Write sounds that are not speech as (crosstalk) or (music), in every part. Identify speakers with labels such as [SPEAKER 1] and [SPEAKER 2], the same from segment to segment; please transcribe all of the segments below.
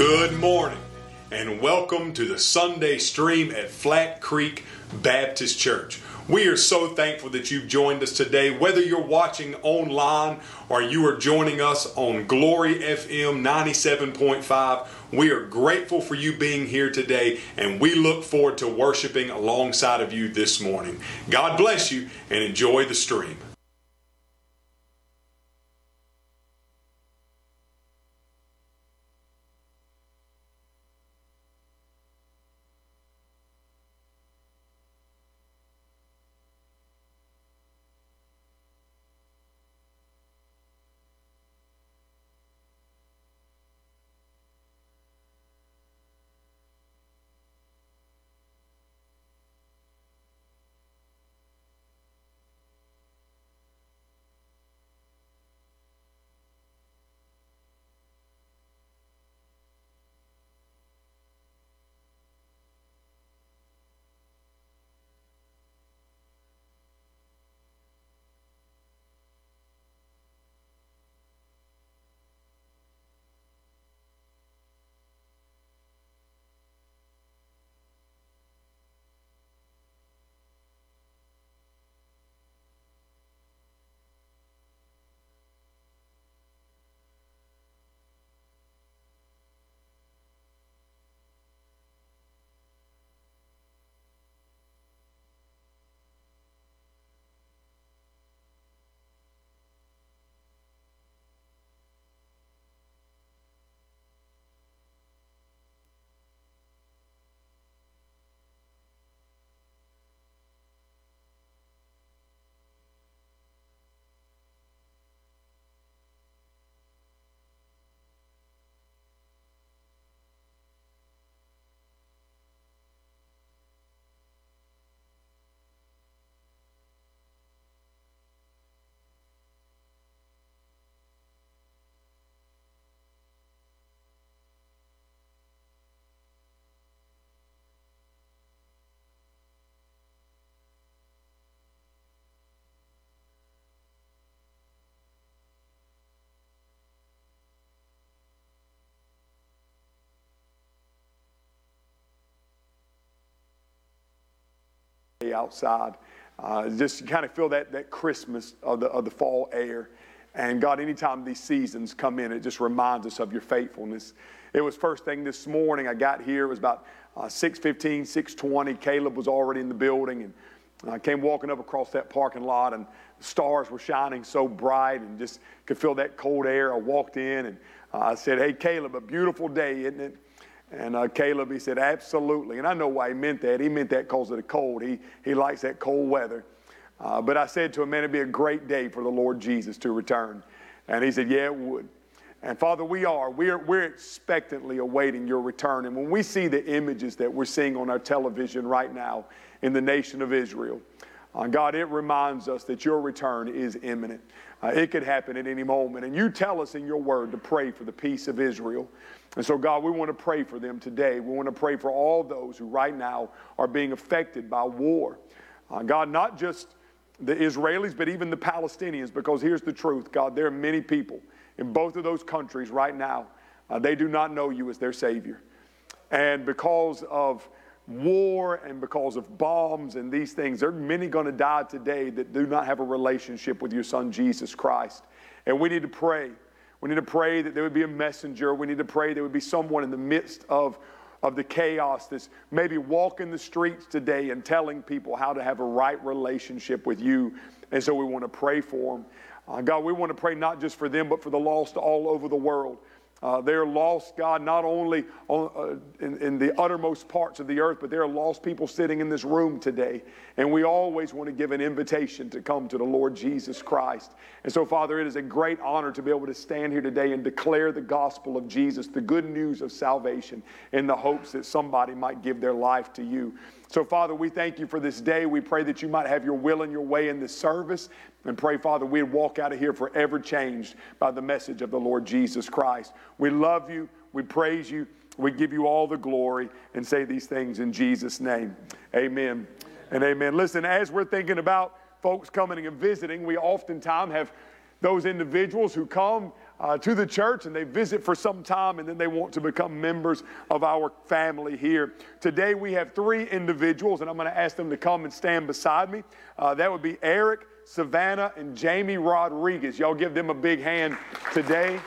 [SPEAKER 1] Good morning and welcome to the Sunday stream at Flat Creek Baptist Church. We are so thankful that you've joined us today, whether you're watching online or you are joining us on Glory FM 97.5. We are grateful for you being here today and we look forward to worshiping alongside of you this morning. God bless you and enjoy the stream.
[SPEAKER 2] Outside. Uh, just kind of feel that, that Christmas of the, of the fall air. And God, anytime these seasons come in, it just reminds us of your faithfulness. It was first thing this morning. I got here. It was about uh, 6.15, 6.20. Caleb was already in the building. And I came walking up across that parking lot, and the stars were shining so bright and just could feel that cold air. I walked in, and uh, I said, hey, Caleb, a beautiful day, isn't it? And uh, Caleb, he said, absolutely. And I know why he meant that. He meant that because of the cold. He, he likes that cold weather. Uh, but I said to him, man, it'd be a great day for the Lord Jesus to return. And he said, yeah, it would. And Father, we are. We're, we're expectantly awaiting your return. And when we see the images that we're seeing on our television right now in the nation of Israel, uh, God, it reminds us that your return is imminent. Uh, it could happen at any moment. And you tell us in your word to pray for the peace of Israel. And so, God, we want to pray for them today. We want to pray for all those who right now are being affected by war. Uh, God, not just the Israelis, but even the Palestinians, because here's the truth, God, there are many people in both of those countries right now. Uh, they do not know you as their Savior. And because of war and because of bombs and these things, there are many going to die today that do not have a relationship with your Son, Jesus Christ. And we need to pray we need to pray that there would be a messenger. We need to pray there would be someone in the midst of, of the chaos that's maybe walking the streets today and telling people how to have a right relationship with you. And so we want to pray for them. Uh, God, we want to pray not just for them, but for the lost all over the world. Uh, they're lost, God, not only on, uh, in, in, the uttermost parts of the earth, but there are lost people sitting in this room today. And we always want to give an invitation to come to the Lord Jesus Christ. And so, Father, it is a great honor to be able to stand here today and declare the gospel of Jesus, the good news of salvation, in the hopes that somebody might give their life to you. So, Father, we thank you for this day. We pray that you might have your will and your way in this service. And pray, Father, we'd walk out of here forever changed by the message of the Lord Jesus Christ. We love you. We praise you. We give you all the glory and say these things in Jesus' name. Amen and amen. Listen, as we're thinking about folks coming and visiting, we oftentimes have
[SPEAKER 3] those individuals who come uh, to the church and they visit for some time and then they want to become members of our family here. Today we have three individuals, and I'm going to ask them to come and stand beside me. Uh, that would be Eric, Savannah, and Jamie Rodriguez. Y'all give them a big hand today.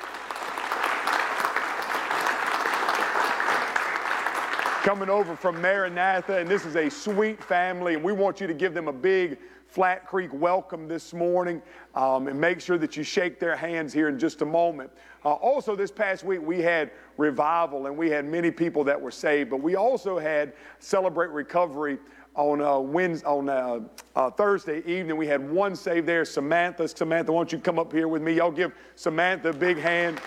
[SPEAKER 3] Coming over from Maranatha, and this is a sweet family, and we want you to give them a big Flat Creek welcome this morning um, and make sure that you shake their hands here in just a moment. Uh, also, this past week we had revival and we had many people that were saved, but we also had Celebrate Recovery on uh, Wednesday, on uh, uh, Thursday evening. We had one saved there, Samantha. Samantha, why don't you come up here with me? Y'all give Samantha a big hand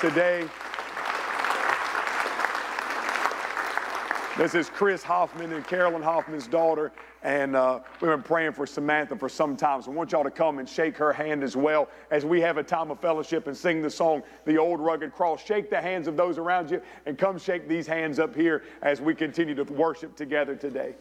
[SPEAKER 3] today. This is Chris Hoffman and Carolyn Hoffman's daughter, and uh, we've been praying for Samantha for some time. So I want y'all to come and shake her hand as well as we have a time of fellowship and sing the song, The Old Rugged Cross. Shake the hands of those around you and come shake these hands up here as we continue to worship together today.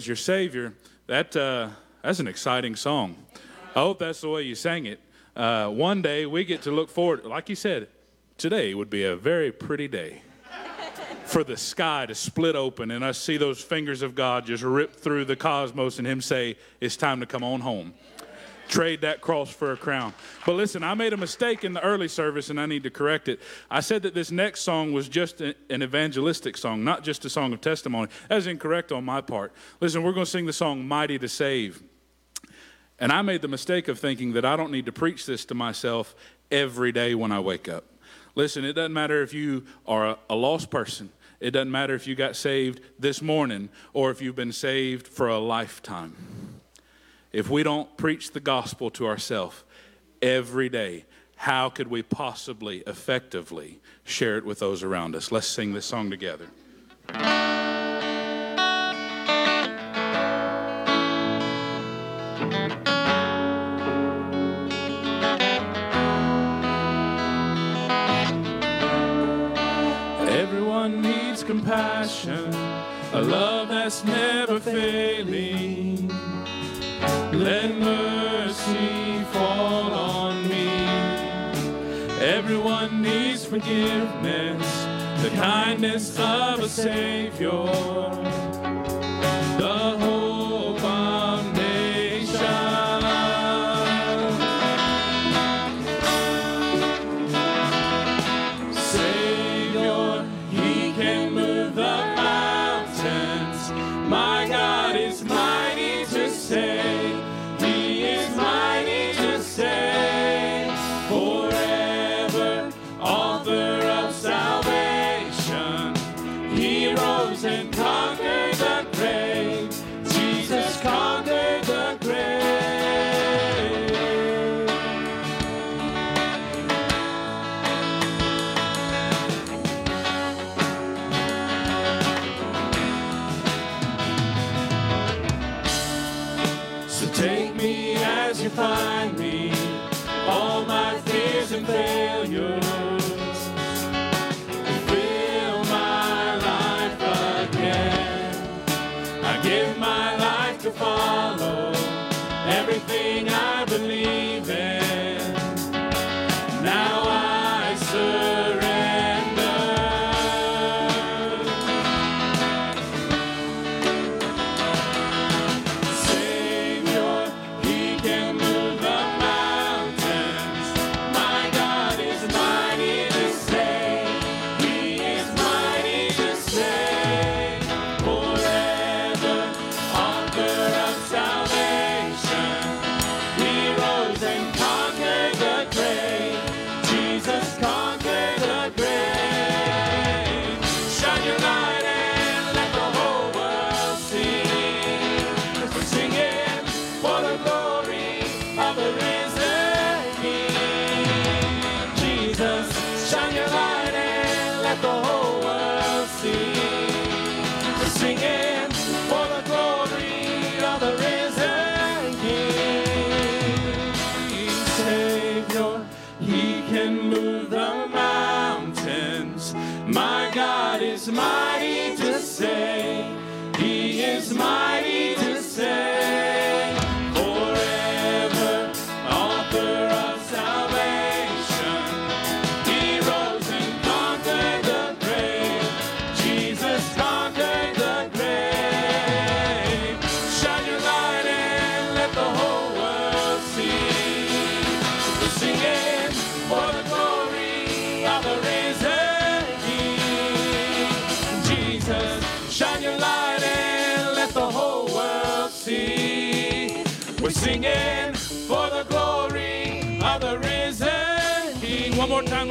[SPEAKER 4] Is your Savior, that uh,
[SPEAKER 3] That's an exciting song. I hope that's the way you sang it. Uh, one day we get to look forward, like you said, today would be a very pretty day (laughs) for the sky to split open and us see those fingers of God just rip through the cosmos and Him say, It's time to come on home. Trade that cross for a crown. But listen, I made a mistake in the early service and I need to correct it. I said that this next song was just an evangelistic song, not just a song of testimony. That was incorrect on my part. Listen, we're going to sing the song Mighty to Save. And I made the mistake of thinking that I don't need to preach this to myself every day when I wake up. Listen, it doesn't matter if you are a, lost person. It doesn't matter if you got saved this morning or if you've been saved for a lifetime. If we don't preach the gospel to ourselves every day, how could we possibly effectively share it with those around us? Let's sing this song together. Everyone needs compassion, a love that's never failing. Let mercy fall on me. Everyone needs forgiveness, the kindness of a Savior.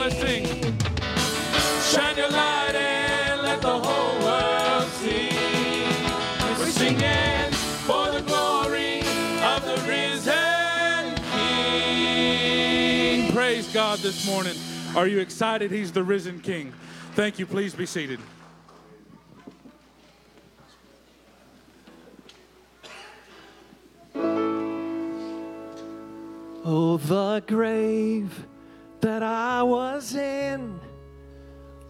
[SPEAKER 3] More sing. Shine your light and let the whole world see. We're singing for the glory of the risen King. Praise God this morning. Are you excited? He's the risen King. Thank you. Please be seated.
[SPEAKER 5] Oh, the grave that I was in.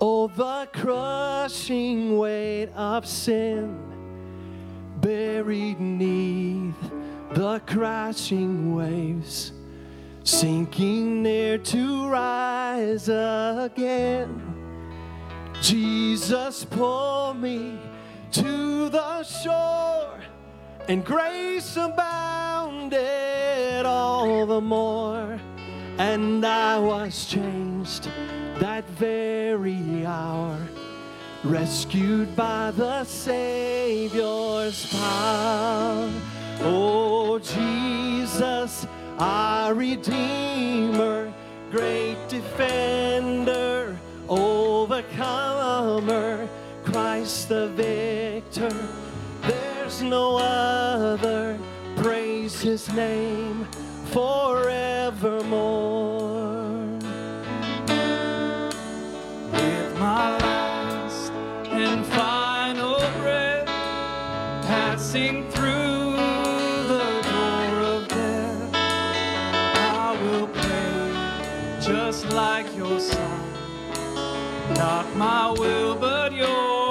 [SPEAKER 5] Oh, the crushing weight of sin buried neath the crashing waves, sinking near to rise again. Jesus, pull me to the shore, and grace abounded all the more. And I was changed that very hour, rescued by the Savior's power. Oh, Jesus, our Redeemer, great defender, overcomer, Christ the victor. There's no other. Praise his name forevermore.
[SPEAKER 6] With my last and final breath, passing through the door of death, I will pray just like your son. Not my will, but yours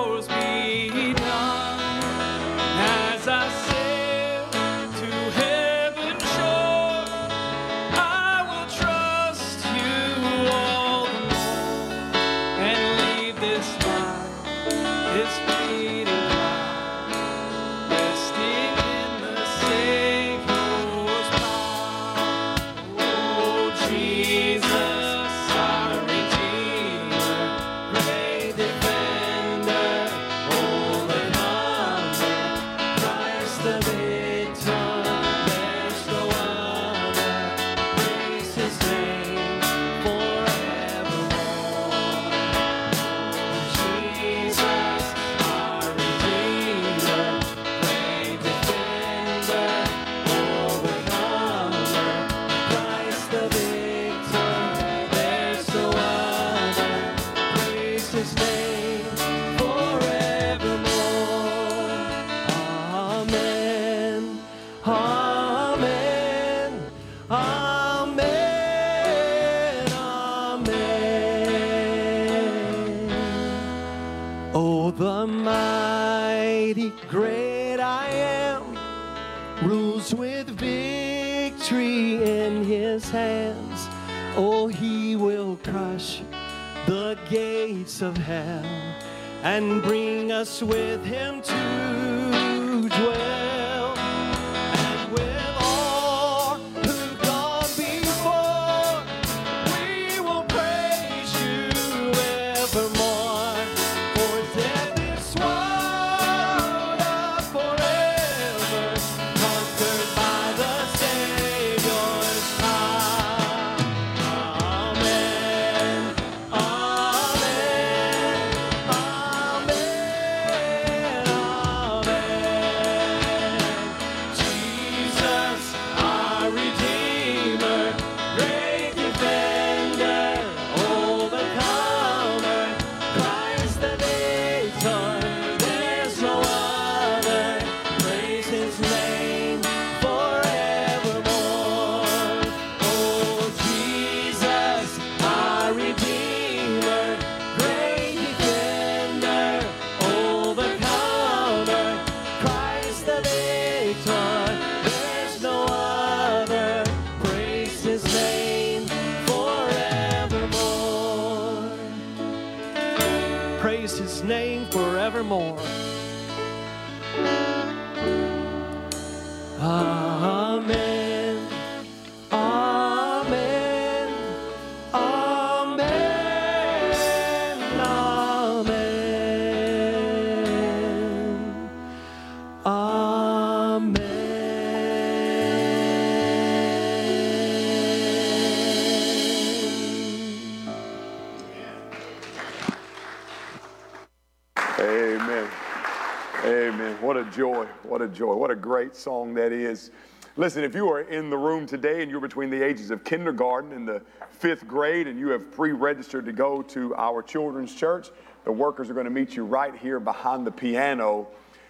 [SPEAKER 2] joy. What a great song that is. Listen, if you are in the room today and you're between the ages of kindergarten and the fifth grade and you have pre registered to go to our children's church, the workers are going to meet you right here behind the piano.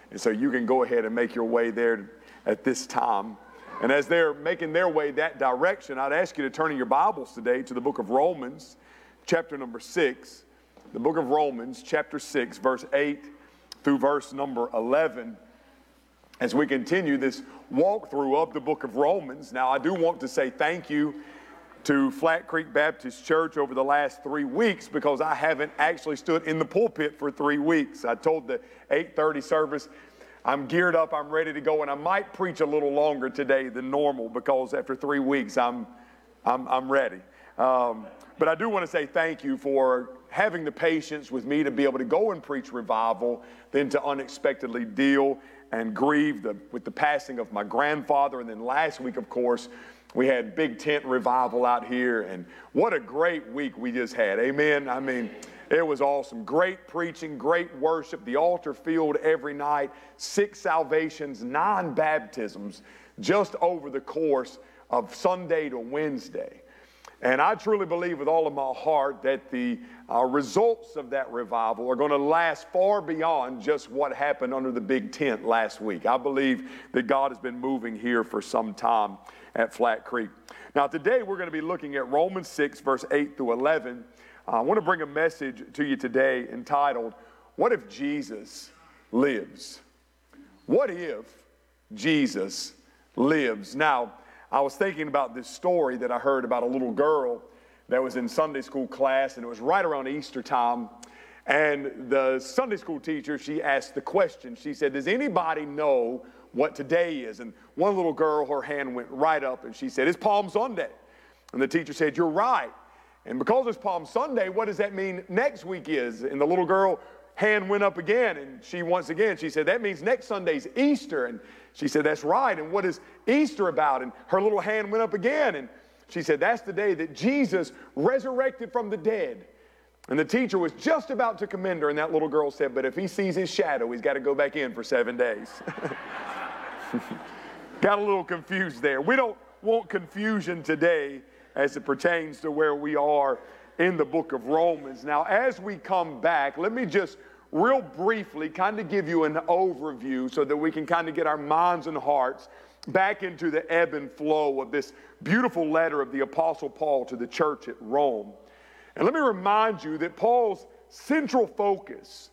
[SPEAKER 2] And so you can go ahead and make your way there at this time. And as they're making their way that direction, I'd ask you to turn in your Bibles today to the book of Romans, chapter number six. The book of Romans, chapter 6, verse 8 through verse number 11. As we continue this walkthrough of the book of Romans. Now, I do want to say thank you to Flat Creek Baptist Church over the last three weeks because I haven't actually stood in the pulpit for three weeks. I told the 8:30 service, I'm geared up, I'm ready to go, and I might preach a little longer today than normal because after three weeks, I'm, I'm, I'm ready. Um, but I do want to say thank you for having the patience with me to be able to go and preach revival, then to unexpectedly deal and grieve the, with the passing of my grandfather. And then last week, of course, we had big tent revival out here. And what a great week we just had. Amen. I mean, it was awesome. Great preaching, great worship. The altar filled every night. Six salvations, nine baptisms just over the course of Sunday to Wednesday. And I truly believe with all of my heart that the uh, results of that revival are going to last far beyond just what happened under the big tent last week. I believe that God has been moving here for some time at Flat Creek. Now, today we're going to be looking at Romans 6, verse 8 through 11. Uh, I want to bring a message to you today entitled, What if Jesus lives? What if Jesus lives? Now, I was thinking about this story that I heard about a little girl that was in Sunday school class, and it was right around Easter time. And the Sunday school teacher, she asked the question. She said, Does anybody know what today is? And one little girl, her hand went right up, and she said, It's Palm Sunday. And the teacher said, You're right. And because it's Palm Sunday, what does that mean next week is? And the little girl hand went up again, and she once again, she said, That means next Sunday's Easter. And she said, That's right. And what is Easter about? And her little hand went up again. And she said, That's the day that Jesus resurrected from the dead. And the teacher was just about to commend her, and that little girl said, But if he sees his shadow, he's got to go back in for seven days. (laughs) got a little confused there. We don't want confusion today as it pertains to where we are in the book of Romans. Now, as we come back, let me just real briefly kind of give you an overview so that we can kind of get our minds and hearts back into the ebb and flow of this beautiful letter of the Apostle Paul to the church at Rome. And let me remind you that Paul's central focus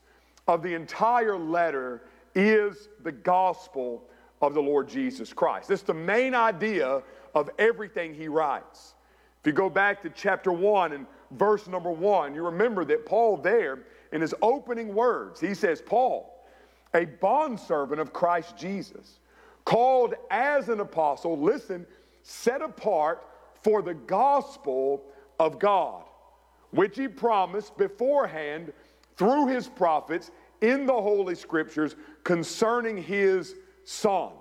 [SPEAKER 2] of the entire letter is the gospel of the Lord Jesus Christ. Is the main idea of everything he writes. If you go back to chapter 1 and verse number 1, you remember that Paul there in his opening words, he says, Paul, a bondservant of Christ Jesus, called as an apostle, listen, set apart for the gospel of God, which he promised beforehand through his prophets in the Holy Scriptures concerning his Son.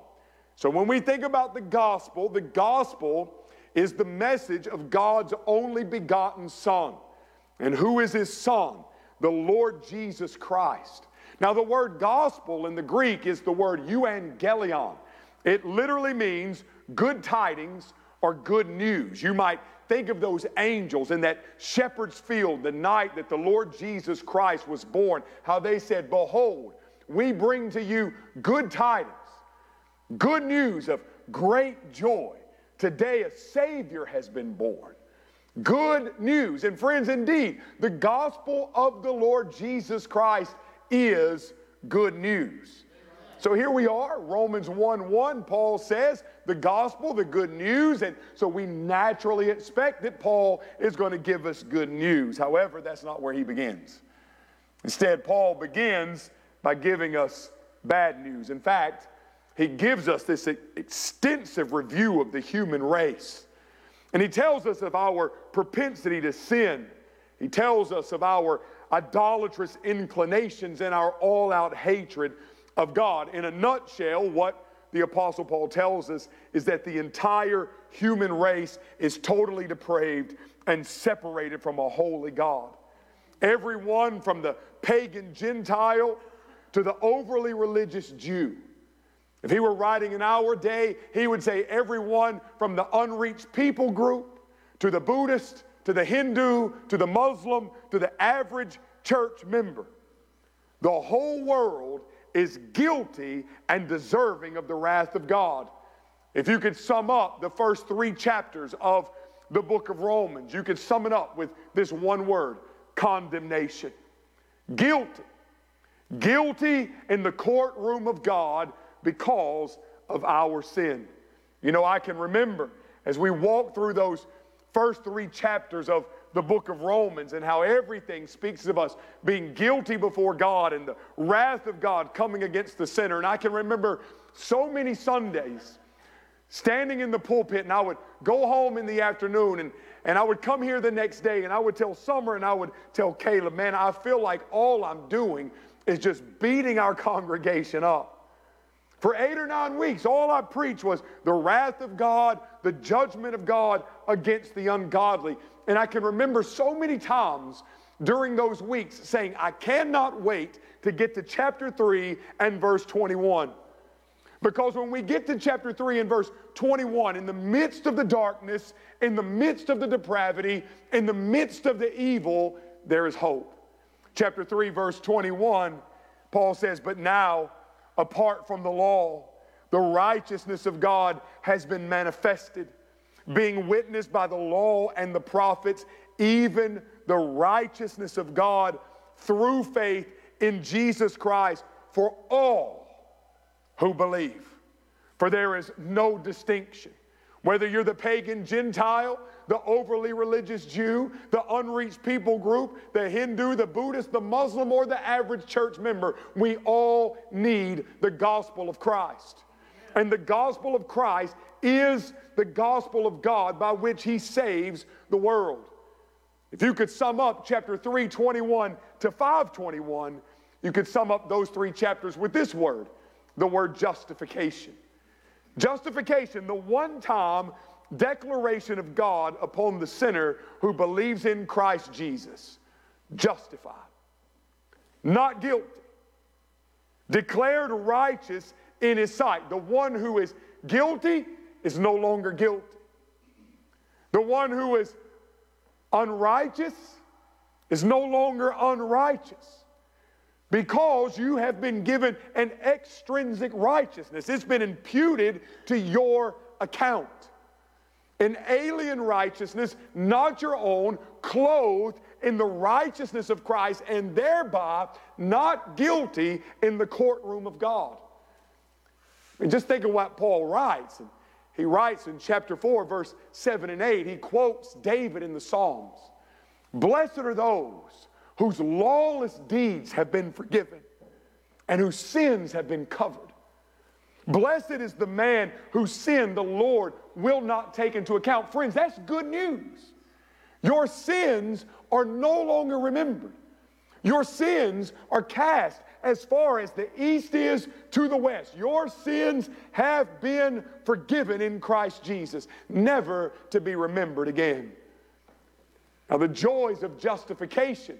[SPEAKER 2] So when we think about the gospel, the gospel is the message of God's only begotten Son. And who is his Son? The Lord Jesus Christ. Now, the word gospel in the Greek is the word euangelion. It literally means good tidings or good news. You might think of those angels in that shepherd's field the night that the Lord Jesus Christ was born, how they said, Behold, we bring to you good tidings, good news of great joy. Today a Savior has been born. Good news. And friends, indeed, the gospel of the Lord Jesus Christ is good news. So here we are, Romans 1 1, Paul says the gospel, the good news. And so we naturally expect that Paul is going to give us good news. However, that's not where he begins. Instead, Paul begins by giving us bad news. In fact, he gives us this extensive review of the human race. And he tells us of our propensity to sin. He tells us of our idolatrous inclinations and our all out hatred of God. In a nutshell, what the Apostle Paul tells us is that the entire human race is totally depraved and separated from a holy God. Everyone from the pagan Gentile to the overly religious Jew if he were writing in our day, he would say everyone from the unreached people group to the Buddhist to the Hindu to the Muslim to the average church member. The whole world is guilty and deserving of the wrath of God. If you could sum up the first three chapters of the book of Romans, you could sum it up with this one word condemnation. Guilty. Guilty in the courtroom of God because of our sin. You know, I can remember as we walk through those first three chapters of the book of Romans and how everything speaks of us being guilty before God and the wrath of God coming against the sinner. And I can remember so many Sundays standing in the pulpit and I would go home in the afternoon and, and I would come here the next day and I would tell Summer and I would tell Caleb, man, I feel like all I'm doing is just beating our (laughs) congregation up. For eight or nine weeks, all I preached was the wrath of God, the judgment of God against the ungodly. And I can remember so many times during those weeks saying, I cannot wait to get to chapter 3 and verse 21. Because when we get to chapter 3 and verse 21, in the midst of the darkness, in the midst of the depravity, in the midst of the evil, there is hope. Chapter 3, verse 21, Paul says, But now, apart from the law, the righteousness of God has been manifested, being witnessed by the law and the prophets, even the righteousness of God through faith in Jesus Christ for all who believe. For there is no distinction. Whether you're the pagan Gentile, the overly religious Jew, the unreached people group, the Hindu, the Buddhist, the Muslim, or the average church member, we all need the gospel of Christ. And the gospel of Christ is the gospel of God by which he saves the world. If you could sum up chapter 3, 21 to 521, you could sum up those three chapters with this word the word justification. Justification, the one time declaration of God upon the sinner who believes in Christ Jesus. Justified, not guilty, declared righteous in his sight. The one who is guilty is no longer guilty. The one who is unrighteous is no longer unrighteous because you have been given an extrinsic righteousness. It's been imputed to your account. An alien righteousness, not your own, clothed in the righteousness of Christ, and thereby not guilty in the courtroom of God. I mean, just think of what Paul writes. He writes in chapter 4, verse 7 and 8, he quotes David in the Psalms Blessed are those whose lawless deeds have been forgiven and whose sins have been covered. Blessed is the man whose sin the Lord will not take into account. Friends, that's good news. Your sins are no longer remembered. Your sins are cast as far as the east is to the west. Your sins have been forgiven in Christ Jesus, never to be remembered again. Now, the joys of justification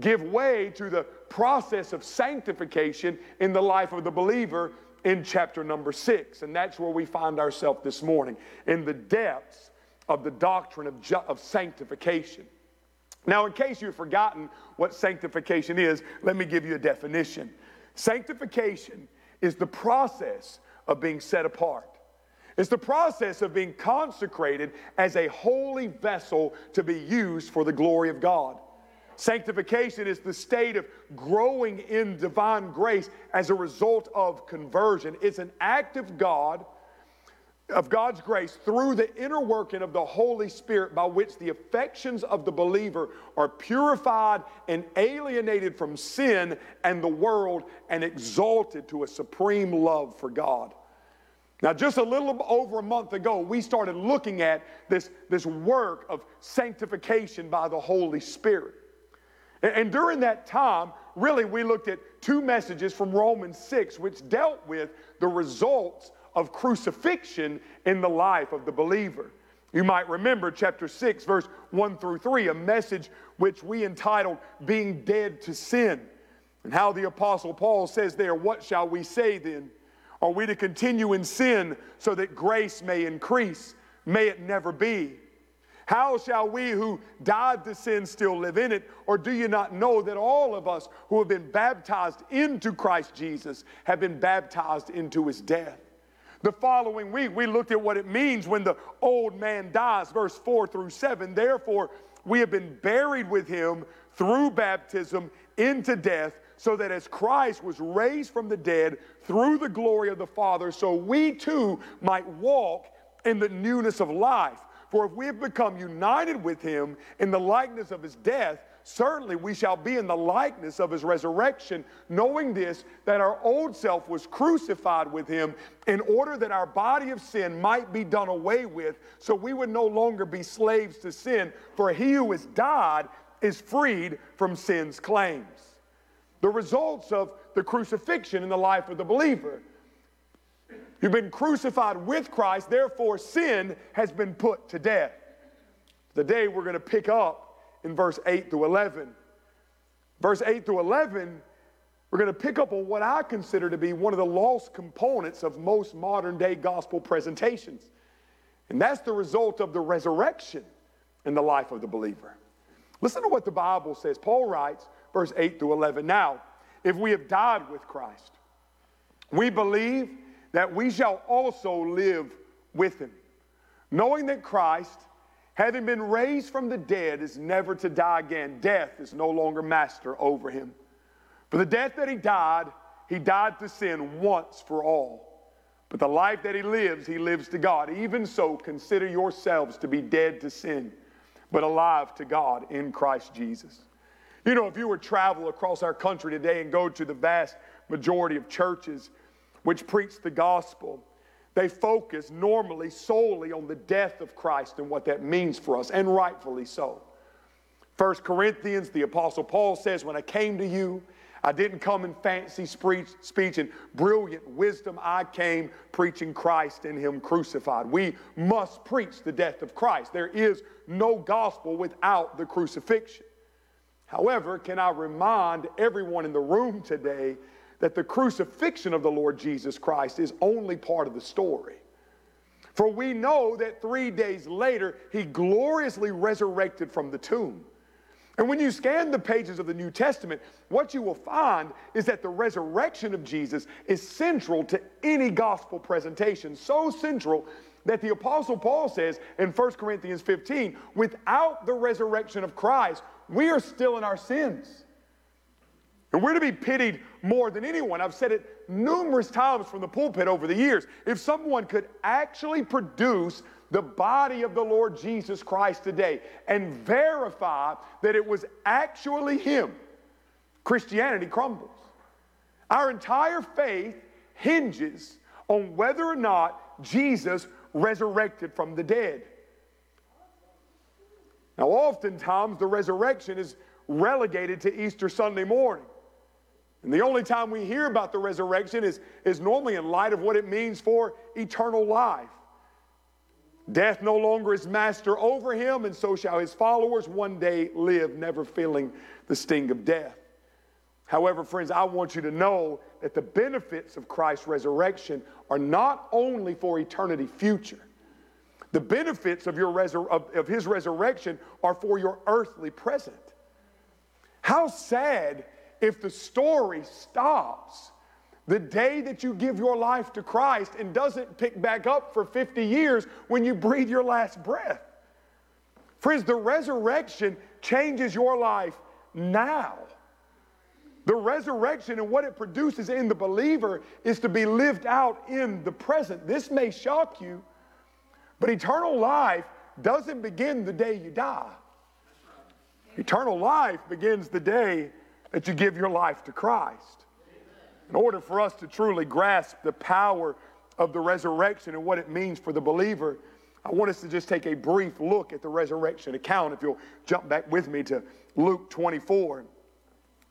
[SPEAKER 2] give way to the process of sanctification in the life of the believer in chapter number six. And that's where we find ourselves this morning, in the depths of the doctrine of, ju- of sanctification. Now, in case you've forgotten what sanctification is, let me give you a definition. Sanctification is the process of being set apart. It's the process of being consecrated as a holy vessel to be used for the glory of God. Sanctification is the state of growing in divine grace as a result of conversion. It's an act of God, of God's grace, through the inner working of the Holy Spirit by which the affections of the believer are purified and alienated from sin and the world and exalted to a supreme love for God. Now, just a little over a month ago, we started looking at this, this work of sanctification by the Holy Spirit. And, during that time, really, we looked at two messages from Romans 6, which dealt with the results of crucifixion in the life of the believer. You might remember chapter 6, verse 1 through 3, a message which we entitled Being Dead to Sin. And how the Apostle Paul says there, What shall we say then? Are we to continue in sin so that grace may increase? May it never be. How shall we who died to sin still live in it? Or do you not know that all of us who have been baptized into Christ Jesus have been baptized into his death? The following week, we looked at what it means when the old man dies, verse 4 through 7. Therefore, we have been buried with him through baptism into death so that as Christ was raised from the dead through the glory of the Father, so we too might walk in the newness of life. For if we have become united with him in the likeness of his death, certainly we shall be in the likeness of his resurrection, knowing this, that our old self was crucified with him in order that our body of sin might be done away with, so we would no longer be slaves to sin. For he who has died is freed from sin's claims. The results of the crucifixion in the life of the believer. You've been crucified with Christ, therefore, sin has been put to death. Today, we're going to pick up in verse 8 through 11. Verse 8 through 11, we're going to pick up on what I consider to be one of the lost components of most modern day gospel presentations. And that's the result of the resurrection in the life of the believer. Listen to what the Bible says. Paul writes, verse 8 through 11. Now, if we have died with Christ, we believe that we shall also live with him, knowing that Christ, having been raised from the dead, is never to die again. Death is no longer master over him. For the death that he died, he died to sin once for all. But the life that he lives, he lives to God. Even so, consider yourselves to be dead to sin, but alive to God in Christ Jesus. You know, if you were to travel across our country today and go to the vast majority of churches which preach the gospel, they focus normally solely on the death of Christ and what that means for us, and rightfully so. First Corinthians, the Apostle Paul says, When I came to you, I didn't come in fancy speech, speech and brilliant wisdom. I came preaching Christ and Him crucified. We must preach the death of Christ. There is no gospel without the crucifixion. However, can I remind everyone in the room today that the crucifixion of the Lord Jesus Christ is only part of the story? For we know that three days later, He gloriously resurrected from the tomb. And when you scan the pages of the New Testament, what you will find is that the resurrection of Jesus is central to any gospel presentation. So central that the Apostle Paul says in 1 Corinthians 15 without the resurrection of Christ, we are still in our sins. And we're to be pitied more than anyone. I've said it numerous times from the pulpit over the years. If someone could actually produce the body of the Lord Jesus Christ today and verify that it was actually Him, Christianity crumbles. Our entire faith hinges on whether or not Jesus resurrected from the dead. Now, oftentimes the resurrection is relegated to Easter Sunday morning. And the only time we hear about the resurrection is, is normally in light of what it means for eternal life. Death no longer is master over him, and so shall his followers one day live, never feeling the sting of death. However, friends, I want you to know that the benefits of Christ's resurrection are not only for eternity future. The benefits of, your resur- of, of his resurrection are for your earthly present. How sad if the story stops the day that you give your life to Christ and doesn't pick back up for 50 years when you breathe your last breath. Friends, the resurrection changes your life now. The resurrection and what it produces in the believer is to be lived out in the present. This may shock you, but eternal life doesn't begin the day you die. Eternal life begins the day that you give your life to Christ. In order for us to truly grasp the power of the resurrection and what it means for the believer, I want us to just take a brief look at the resurrection account. If you'll jump back with me to Luke 24.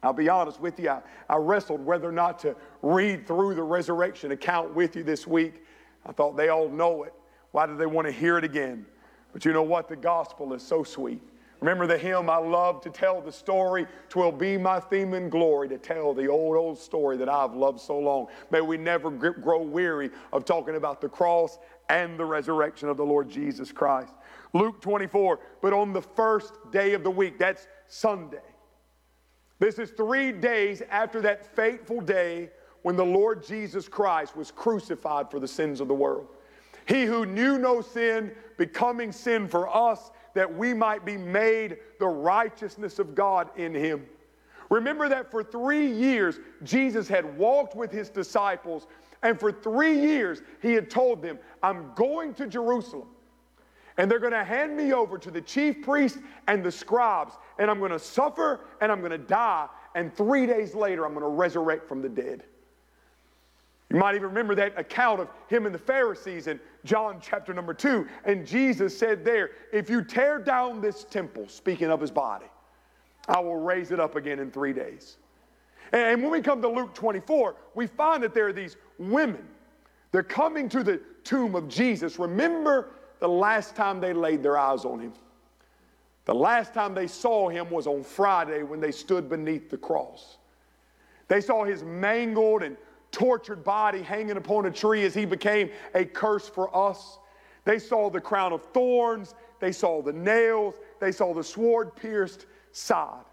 [SPEAKER 2] I'll be honest with you, I, I, wrestled whether or not to read through the resurrection account with you this week. I thought they all know it. Why do they want to hear it again? But you know what? The gospel is so sweet. Remember the hymn, I love to tell the story. Twill be my theme and glory to tell the old, old story that I've loved so long. May we never grow weary of talking about the cross and the resurrection of the Lord Jesus Christ. Luke 24, but on the first day of the week, that's Sunday. This is three days after that fateful day when the Lord Jesus Christ was crucified for the sins of the world. He who knew no sin, becoming sin for us that we might be made the righteousness of God in him. Remember that for three years, Jesus had walked with his disciples, and for three years, he had told them, I'm going to Jerusalem. And they're going to hand me over to the chief priests and the scribes, and I'm going to suffer and I'm going to die, and three days later, I'm going to resurrect from the dead. You might even remember that account of him and the Pharisees in John chapter number two. And Jesus said there, If you tear down this temple, speaking of his body, I will raise it up again in three days. And when we come to Luke 24, we find that there are these women. They're coming to the tomb of Jesus. Remember the last time they laid their eyes on him. The last time they saw him was on Friday when they stood beneath the cross. They saw his mangled and tortured body hanging upon a tree as he became a curse for us. They saw the crown of thorns, they saw the nails, they saw the sword pierced side.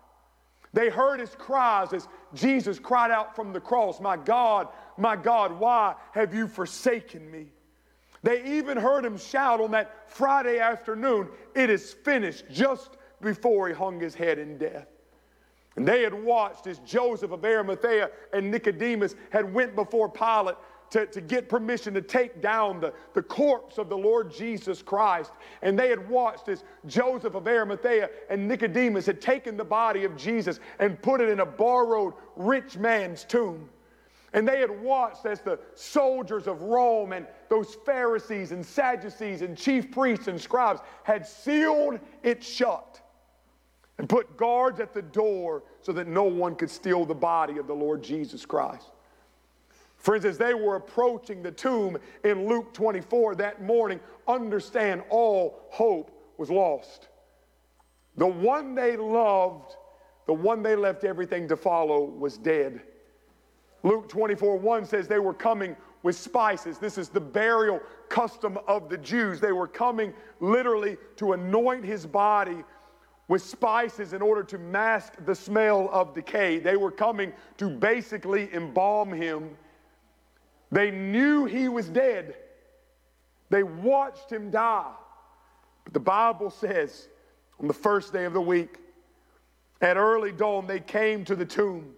[SPEAKER 2] They heard his cries as Jesus cried out from the cross, My God, my God, why have you forsaken me? They even heard him shout on that Friday afternoon, It is finished, just before he hung his head in death. And they had watched as Joseph of Arimathea and Nicodemus had went before Pilate to, to get permission to take down the, the corpse of the Lord Jesus Christ. And they had watched as Joseph of Arimathea and Nicodemus had taken the body of Jesus and put it in a borrowed rich man's tomb. And they had watched as the soldiers of Rome and those Pharisees and Sadducees and chief priests and scribes had sealed it shut and put guards at the door so that no one could steal the body of the Lord Jesus Christ. Friends, as they were approaching the tomb in Luke 24 that morning, understand all hope was lost. The one they loved, the one they left everything to follow, was dead. Luke 24 1 says they were coming with spices. This is the burial custom of the Jews. They were coming literally to anoint his body with spices in order to mask the smell of decay. They were coming to basically embalm him. They knew he was dead, they watched him die. But the Bible says on the first day of the week, at early dawn, they came to the tomb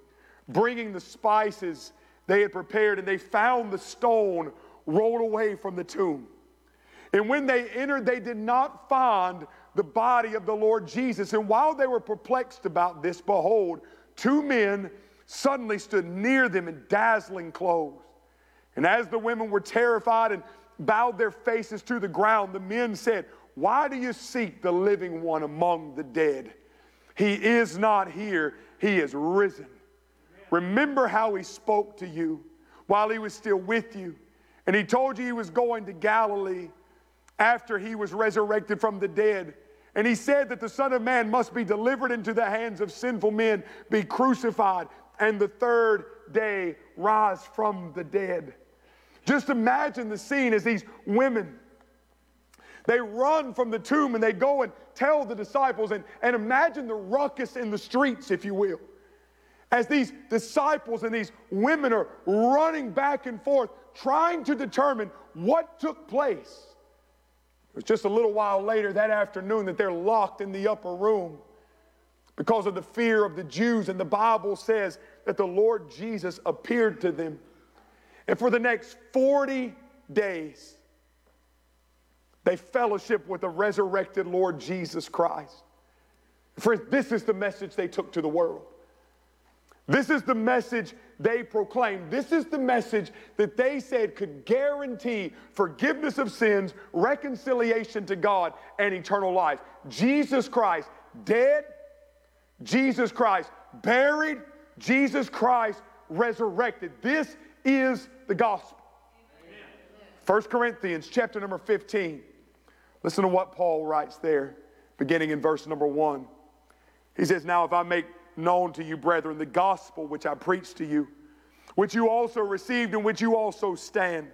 [SPEAKER 2] bringing the spices they had prepared, and they found the stone rolled away from the tomb. And when they entered, they did not find the body of the Lord Jesus. And while they were perplexed about this, behold, two men suddenly stood near them in dazzling clothes. And as the women were terrified and bowed their faces to the ground, the men said, Why do you seek the living one among the dead? He is not here, he is risen. Remember how he spoke to you while he was still with you. And he told you he was going to Galilee after he was resurrected from the dead. And he said that the Son of Man must be delivered into the hands of sinful men, be crucified, and the third day rise from the dead. Just imagine the scene as these women they run from the tomb and they go and tell the disciples, and, and imagine the ruckus in the streets, if you will as these disciples and these women are running back and forth trying to determine what took place. It was just a little while later that afternoon that they're locked in the upper room because of the fear of the Jews. And the Bible says that the Lord Jesus appeared to them. And for the next 40 days, they fellowship with the resurrected Lord Jesus Christ. For this is the message they took to the world. This is the message they proclaimed. This is the message that they said could guarantee forgiveness of sins, reconciliation to God, and eternal life. Jesus Christ dead, Jesus Christ buried, Jesus Christ resurrected. This is the gospel. 1 Corinthians chapter number 15. Listen to what Paul writes there, beginning in verse number 1. He says, Now if I make known to you, brethren, the gospel which I preached to you, which you also received, in which you also stand,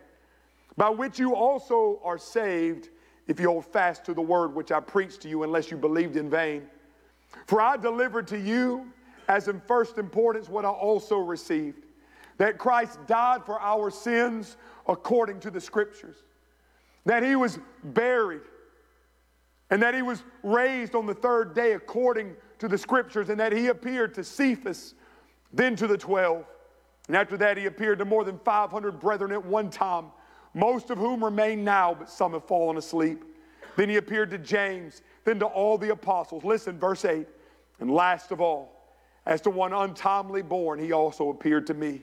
[SPEAKER 2] by which you also are saved, if you hold fast to the word which I preached to you, unless you believed in vain. For I delivered to you, as in first importance, what I also received that Christ died for our sins according to the scriptures, that he was buried, and that he was raised on the third day according to the scriptures and that he appeared to Cephas, then to the 12. And after that, he appeared to more than 500 brethren at one time, most of whom remain now, but some have fallen asleep. Then he appeared to James, then to all the apostles. Listen, verse 8. And last of all, as to one untimely born, he also appeared to me,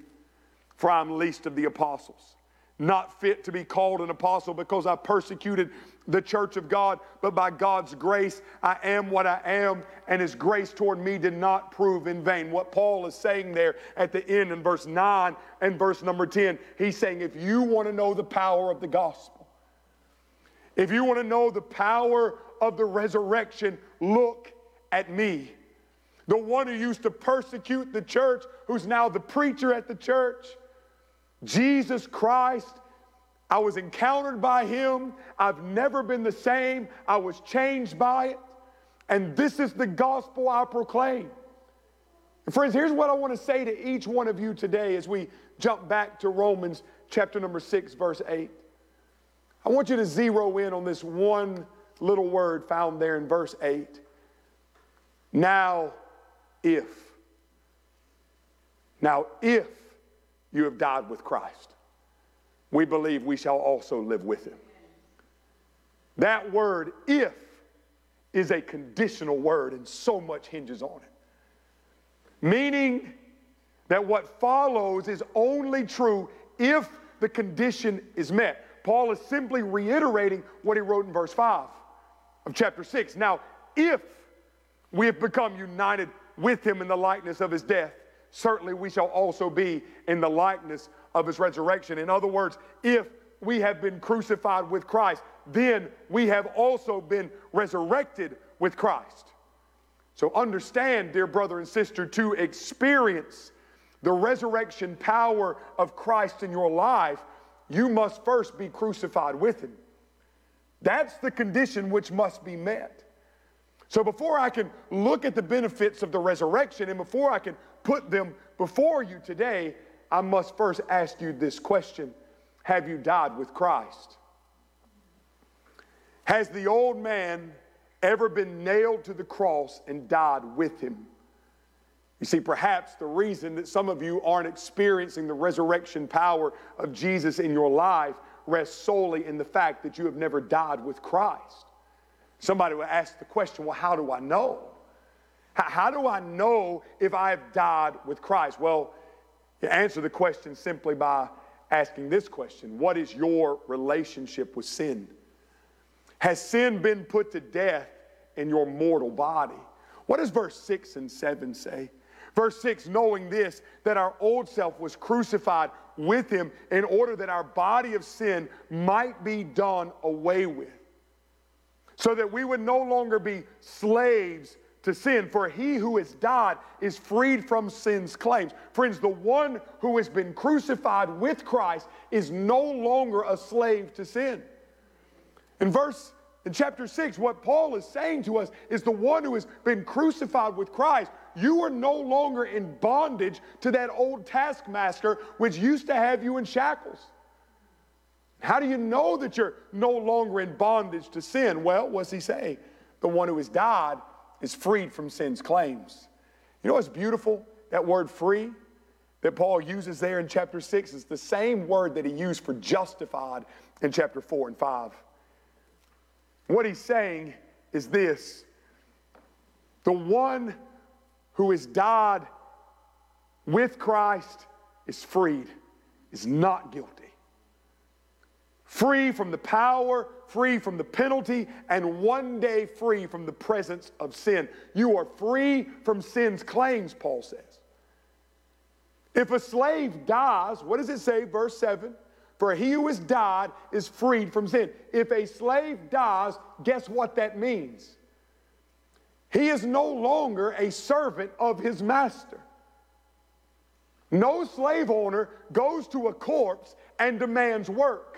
[SPEAKER 2] for I am least of the apostles not fit to be called an apostle because I persecuted the church of God, but by God's grace, I am what I am, and His grace toward me did not prove in vain. What Paul is saying there at the end in verse 9 and verse number 10, he's saying, if you want to know the power of the gospel, if you want to know the power of the resurrection, look at me. The one who used to persecute the church, who's now the preacher at the church Jesus Christ. I was encountered by him. I've never been the same. I was changed by it. And this is the gospel I proclaim. And friends, here's what I want to say to each one of you today as we jump back to Romans chapter number 6, verse 8. I want you to zero in on this one little word found there in verse 8. Now, if. Now, if you have died with Christ, we believe we shall also live with him. That word, if, is a conditional word, and so much hinges on it. Meaning that what follows is only true if the condition is met. Paul is simply reiterating what he wrote in verse 5 of chapter 6. Now, if we have become united with him in the likeness of his death, certainly we shall also be in the likeness of his resurrection. In other words, if we have been crucified with Christ, then we have also been resurrected with Christ. So understand, dear brother and sister, to experience the resurrection power of Christ in your life, you must first be crucified with him. That's the condition which must be met. So before I can look at the benefits of the resurrection and before I can put them before you today, I must first ask you this question Have you died with Christ? Has the old man ever been nailed to the cross and died with him? You see, perhaps the reason that some of you aren't experiencing the resurrection power of Jesus in your life rests solely in the fact that you have never died with Christ. Somebody will ask the question, well, how do I know? How, do I know if I have died with Christ? Well, you answer the question simply by asking this question What is your relationship with sin? Has sin been put to death in your mortal body? What does verse 6 and 7 say? Verse 6 knowing this, that our old self was crucified with him in order that our body of sin might be done away with, so that we would no longer be slaves to sin. For he who has died is freed from sin's claims. Friends, the one who has been crucified with Christ is no longer a slave to sin. In verse in chapter 6, what Paul is saying to us is the one who has been crucified with Christ, you are no longer in bondage to that old taskmaster which used to have you in shackles. How do you know that you're no longer in bondage to sin? Well, what's he saying? The one who has died is freed from sin's claims. You know what's beautiful? That word free that Paul uses there in chapter 6 is the same word that he used for justified in chapter 4 and 5. What he's saying is this the one who has died with Christ is freed, is not guilty free from the power, free from the penalty, and one day free from the presence of sin. You are free from sin's claims, Paul says. If a slave dies, what does it say, verse 7? For he who has died is freed from sin. If a slave dies, guess what that means? He is no longer a servant of his master. No slave owner goes to a corpse and demands work.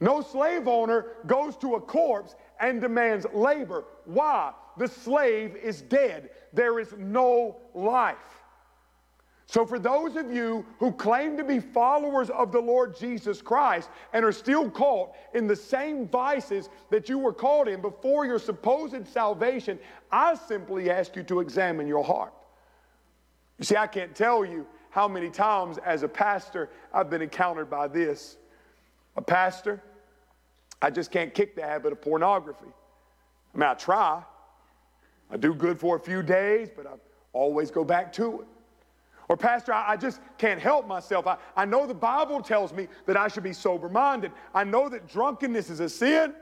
[SPEAKER 2] No slave owner goes to a corpse and demands labor. Why? The slave is dead. There is no life. So, for those of you who claim to be followers of the Lord Jesus Christ and are still caught in the same vices that you were caught in before your supposed salvation, I simply ask you to examine your heart. You see, I can't tell you how many times as a pastor I've been encountered by this. A pastor, I just can't kick the habit of pornography. I mean, I try. I do good for a few days, but I always go back to it. Or, Pastor, I, I just can't help myself. I, I know the Bible tells me that I should be sober minded. I know that drunkenness is a sin.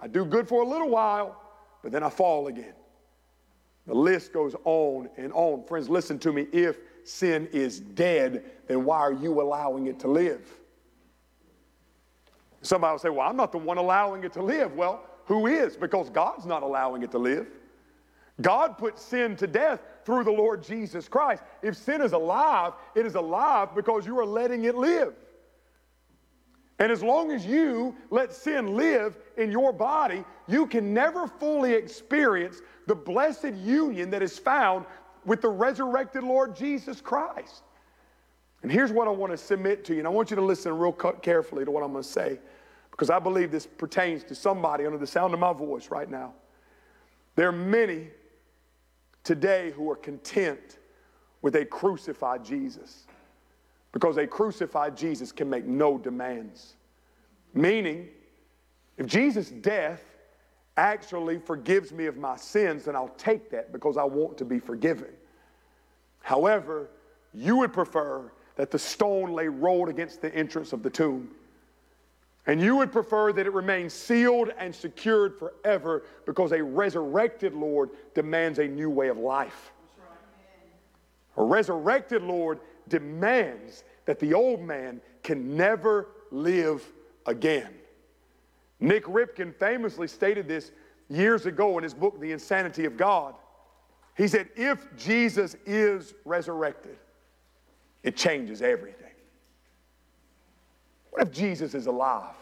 [SPEAKER 2] I do good for a little while, but then I fall again. The list goes on and on. Friends, listen to me. If sin is dead, then why are you allowing it to live? Somebody will say, Well, I'm not the one allowing it to live. Well, who is? Because God's not allowing it to live. God put sin to death through the Lord Jesus Christ. If sin is alive, it is alive because you are letting it live. And as long as you let sin live in your body, you can never fully experience the blessed union that is found with the resurrected Lord Jesus Christ. And here's what I want to submit to you, and I want you to listen real carefully to what I'm going to say, because I believe this pertains to somebody under the sound of my voice right now. There are many today who are content with a crucified Jesus because a crucified Jesus can make no demands. Meaning, if Jesus' death actually forgives me of my sins, then I'll take that because I want to be forgiven. However, you would prefer that the stone lay rolled against the entrance of the tomb. And you would prefer that it remain sealed and secured forever because a resurrected Lord demands a new way of life. A resurrected Lord demands that the old man can never live again. Nik Ripken famously stated this years ago in his book, The Insanity of God. He said, If Jesus is resurrected, it changes everything. What if Jesus is alive?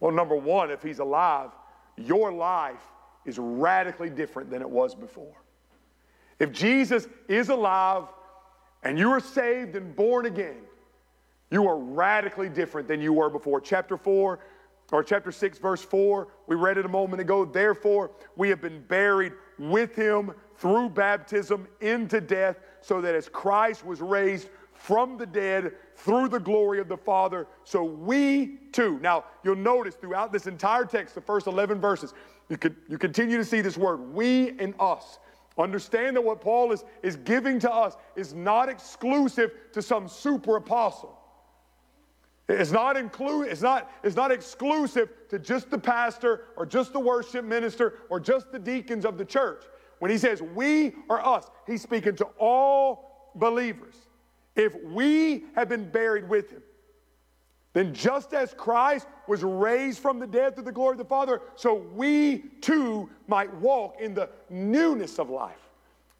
[SPEAKER 2] Well, number one, if he's alive, your life is radically different than it was before. If Jesus is alive and you are saved and born again, you are radically different than you were before. Chapter 4, or chapter 6, verse 4, we read it a moment ago. Therefore, we have been buried with him through baptism into death, so that as Christ was raised from the dead through the glory of the Father, so we too. Now, you'll notice throughout this entire text, the first 11 verses, you, could, you continue to see this word, we and us. Understand that what Paul is, is giving to us is not exclusive to some super apostle. It's not, include, it's, not, it's not exclusive to just the pastor or just the worship minister or just the deacons of the church. When he says we or us, he's speaking to all believers. If we have been buried with him, then just as Christ was raised from the dead through the glory of the Father, so we too might walk in the newness of life.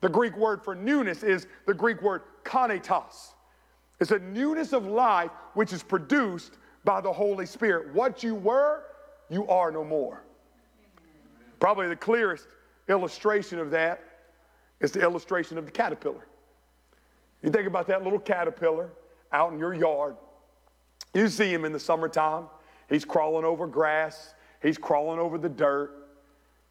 [SPEAKER 2] The Greek word for newness is the Greek word kainotes. It's a newness of life which is produced by the Holy Spirit. What you were, you are no more. Probably the clearest illustration of that is the illustration of the caterpillar. You think about that little caterpillar out in your yard. You see him in the summertime. He's crawling over grass, he's crawling over the dirt,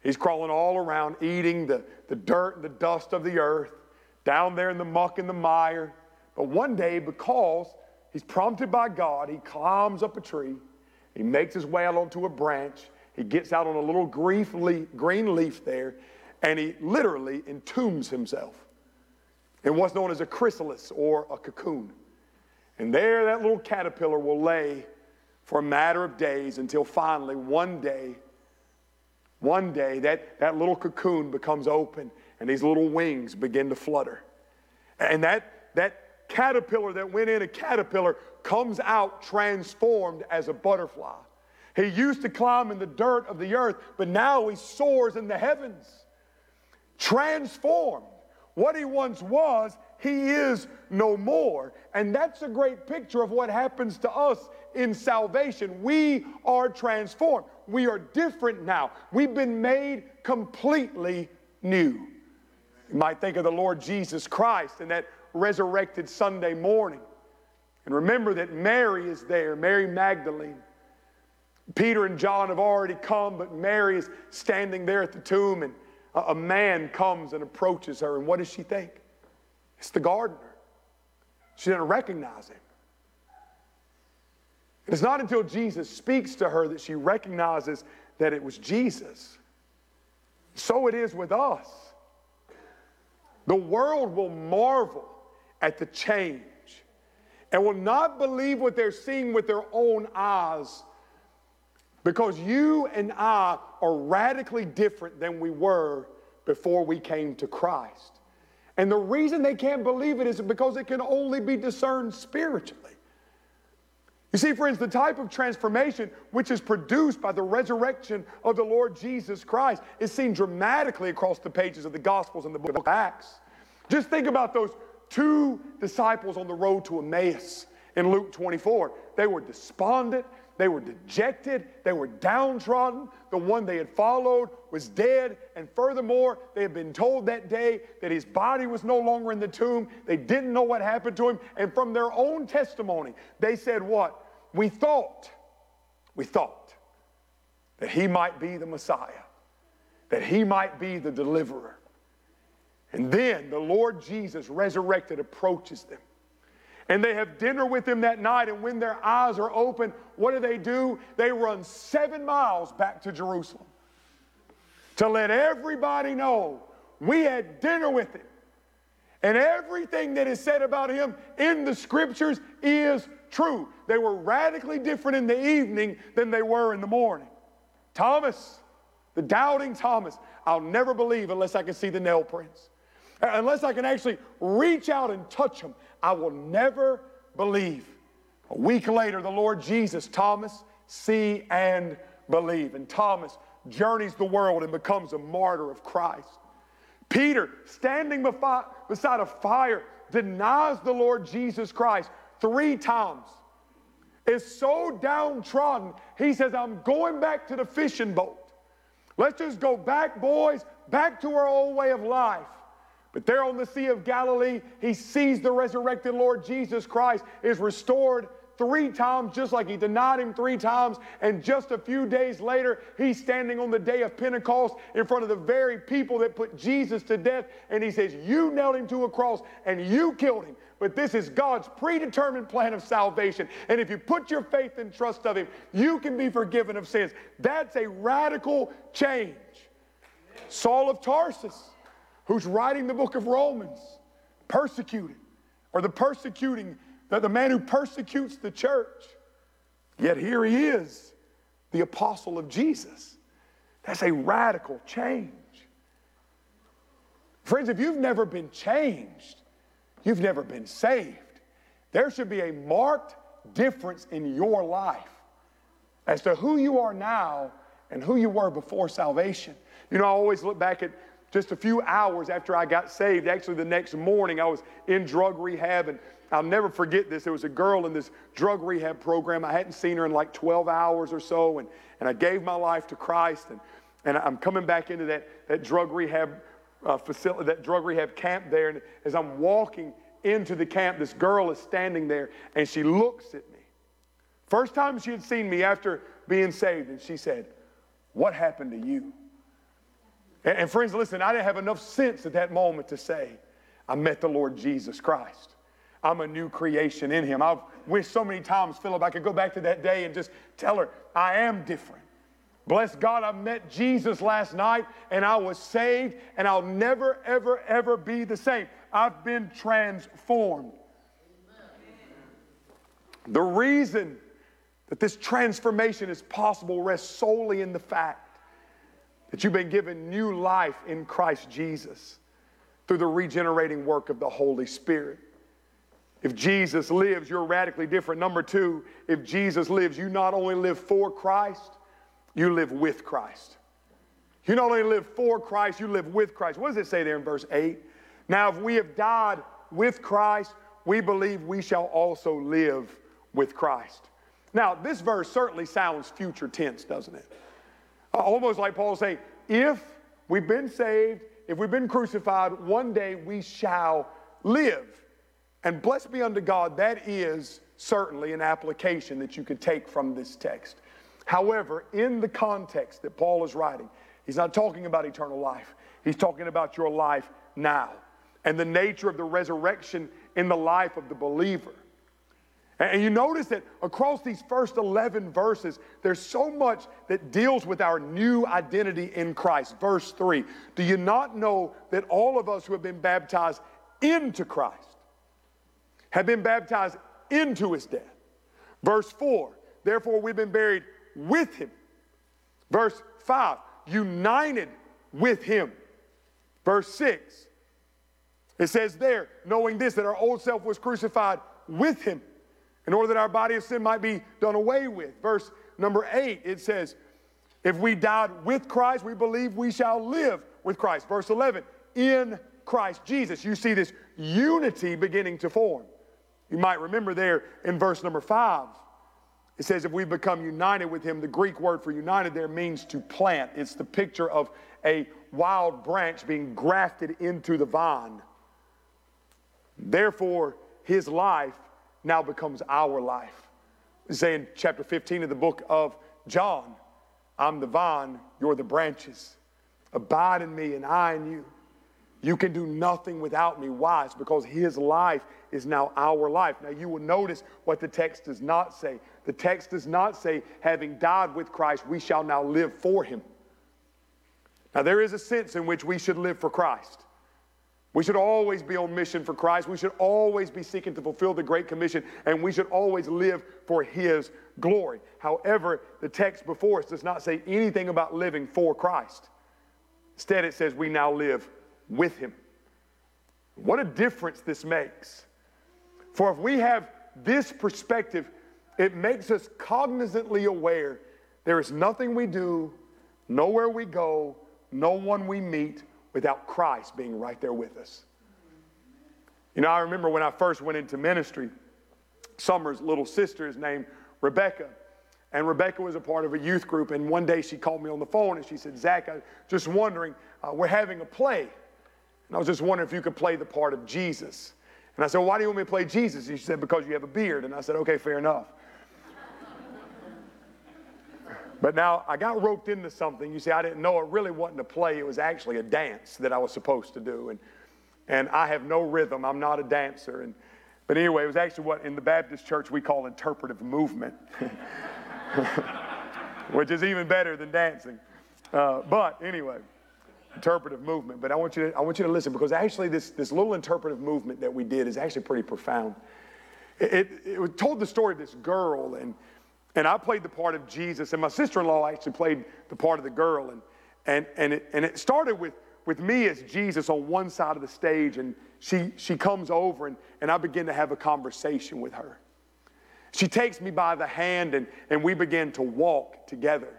[SPEAKER 2] he's crawling all around, eating the, the dirt and the dust of the earth, down there in the muck and the mire. But one day, because he's prompted by God, he climbs up a tree, he makes his way out onto a branch, he gets out on a little leaf, green leaf there, and he literally entombs himself in what's known as a chrysalis or a cocoon. And there, that little caterpillar will lay for a matter of days until finally one day, one day, that, that little cocoon becomes open and these little wings begin to flutter. And that, that caterpillar that went in a caterpillar comes out transformed as a butterfly. He used to climb in the dirt of the earth, but now he soars in the heavens. Transformed. What he once was, he is no more. And that's a great picture of what happens to us in salvation. We are transformed. We are different now. We've been made completely new. You might think of the Lord Jesus Christ and that resurrected Sunday morning. And remember that Mary is there, Mary Magdalene. Peter and John have already come, but Mary is standing there at the tomb, and a, man comes and approaches her. And what does she think? It's the gardener. She didn't recognize him. It's not until Jesus speaks to her that she recognizes that it was Jesus. So it is with us. The world will marvel at the change and will not believe what they're seeing with their own eyes because you and I are radically different than we were before we came to Christ. And the reason they can't believe it is because it can only be discerned spiritually. You see, friends, the type of transformation which is produced by the resurrection of the Lord Jesus Christ is seen dramatically across the pages of the Gospels and the book of Acts. Just think about those two disciples on the road to Emmaus in Luke 24. They were despondent, they were dejected, they were downtrodden. The one they had followed was dead, and furthermore, they had been told that day that his body was no longer in the tomb. They didn't know what happened to him, and from their own testimony, they said, What? We thought, we thought that he might be the Messiah, that he might be the deliverer. And then the Lord Jesus, resurrected, approaches them. And they have dinner with him that night. And when their eyes are open, what do they do? They run seven miles back to Jerusalem to let everybody know we had dinner with him. And everything that is said about him in the scriptures is true. They were radically different in the evening than they were in the morning. Thomas, the doubting Thomas, I'll never believe unless I can see the nail prints. Uh, unless I can actually reach out and touch them, I will never believe. A week later, the Lord Jesus, Thomas, see and believe. And Thomas journeys the world and becomes a martyr of Christ. Peter, standing beside a fire, denies the Lord Jesus Christ three times. Is so downtrodden, he says, I'm going back to the fishing boat. Let's just go back, boys, back to our old way of life. But there on the Sea of Galilee, he sees the resurrected Lord Jesus Christ is restored three times, just like he denied him three times. And just a few days later, he's standing on the day of Pentecost in front of the very people that put Jesus to death. And he says, You nailed him to a cross and you killed him. But this is God's predetermined plan of salvation. And if you put your faith and trust of him, you can be forgiven of sins. That's a radical change. Saul of Tarsus who's writing the book of Romans, persecuted, or the persecuting, the, the man who persecutes the church. Yet here he is, the apostle of Jesus. That's a radical change. Friends, if you've never been changed, you've never been saved. There should be a marked difference in your life as to who you are now and who you were before salvation. You know, I always look back at just a few hours after I got saved. Actually, the next morning, I was in drug rehab, and I'll never forget this. There was a girl in this drug rehab program. I hadn't seen her in like 12 hours or so, and, and I gave my life to Christ, and, and I'm coming back into that, that drug rehab uh, facility, that drug rehab camp there, and as I'm walking into the camp, this girl is standing there, and she looks at me. First time she had seen me after being saved, and she said, What happened to you? And, and friends, listen, I didn't have enough sense at that moment to say, I met the Lord Jesus Christ. I'm a new creation in Him. I've wished so many times, Philip, I could go back to that day and just tell her, I am different. Bless God, I met Jesus last night and I was saved, and I'll never, ever, ever be the same. I've been transformed. The reason that this transformation is possible rests solely in the fact that you've been given new life in Christ Jesus through the regenerating work of the Holy Spirit. If Jesus lives, you're radically different. Number two, if Jesus lives, you not only live for Christ, you live with Christ. You not only live for Christ, you live with Christ. What does it say there in verse 8? Now, if we have died with Christ, we believe we shall also live with Christ. Now, this verse certainly sounds future tense, doesn't it? Almost like Paul saying, if we've been saved, if we've been crucified, one day we shall live. And blessed be unto God, that is certainly an application that you could take from this text. However, in the context that Paul is writing, he's not talking about eternal life. He's talking about your life now and the nature of the resurrection in the life of the believer. And you notice that across these first 11 verses, there's so much that deals with our new identity in Christ. Verse 3 Do you not know that all of us who have been baptized into Christ have been baptized into his death? Verse 4 Therefore, we've been buried with him. Verse 5 United with him. Verse 6 it says there, knowing this, that our old self was crucified with him in order that our body of sin might be done away with. Verse number eight, it says, If we died with Christ, we believe we shall live with Christ. Verse 11, in Christ Jesus. You see this unity beginning to form. You might remember there in verse number five, it says, If we become united with Him, the Greek word for united there means to plant. It's the picture of a wild branch being grafted into the vine. Therefore, His life now becomes our life. In chapter 15 of the book of John, I'm the vine, you're the branches. Abide in me and I in you. You can do nothing without me. Why? It's because his life is now our life. Now, you will notice what the text does not say. The text does not say, having died with Christ, we shall now live for him. Now, there is a sense in which we should live for Christ. We should always be on mission for Christ. We should always be seeking to fulfill the Great Commission, and we should always live for His glory. However, the text before us does not say anything about living for Christ. Instead, it says we now live with Him. What a difference this makes. For if we have this perspective, it makes us cognizantly aware there is nothing we do, nowhere we go, no one we meet without Christ being right there with us. You know, I remember when I first went into ministry, Summer's little sister is named Rebecca. And Rebecca was a part of a youth group. And one day she called me on the phone and she said, Zach, I'm just wondering, uh, we're having a play. And I was just wondering if you could play the part of Jesus. And I said, well, Why do you want me to play Jesus? And she said, Because you have a beard. And I said, Okay, fair enough. But now I got roped into something. You see, I didn't know it really wasn't a play, it was actually a dance that I was supposed to do. And, and I have no rhythm, I'm not a dancer. And, but anyway, it was actually what in the Baptist church we call interpretive movement, (laughs) which is even better than dancing. Uh, but anyway, interpretive movement. But I want you to, I want you to listen because actually, this, this little interpretive movement that we did is actually pretty profound. It, it, it told the story of this girl, and and I played the part of Jesus, and my sister in law actually played the part of the girl. And, and, and, it, and it started with, with me as Jesus on one side of the stage, and she, she comes over, and, and I begin to have a conversation with her. She takes me by the hand, and, and we begin to walk together.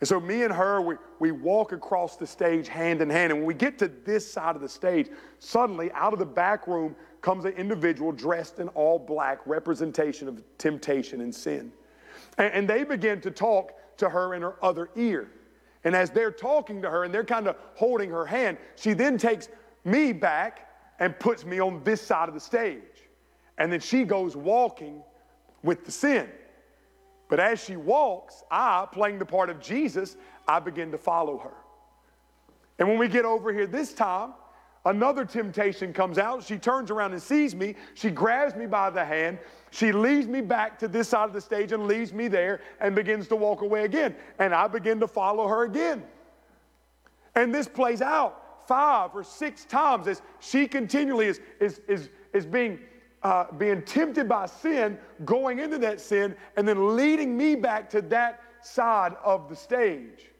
[SPEAKER 2] And so, me and her, we, we walk across the stage hand in hand. And when we get to this side of the stage, suddenly out of the back room comes an individual dressed in all black, representation of temptation and sin. And, they begin to talk to her in her other ear. And as they're talking to her and they're kind of holding her hand, she then takes me back and puts me on this side of the stage. And then she goes walking with the sin. But as she walks, I, playing the part of Jesus, I begin to follow her. And when we get over here this time, Another temptation comes out. She turns around and sees me. She grabs me by the hand. She leads me back to this side of the stage and leaves me there and begins to walk away again. And I begin to follow her again. And this plays out five or six times as she continually is, is, is, is being, uh, being tempted by sin, going into that sin, and then leading me back to that side of the stage.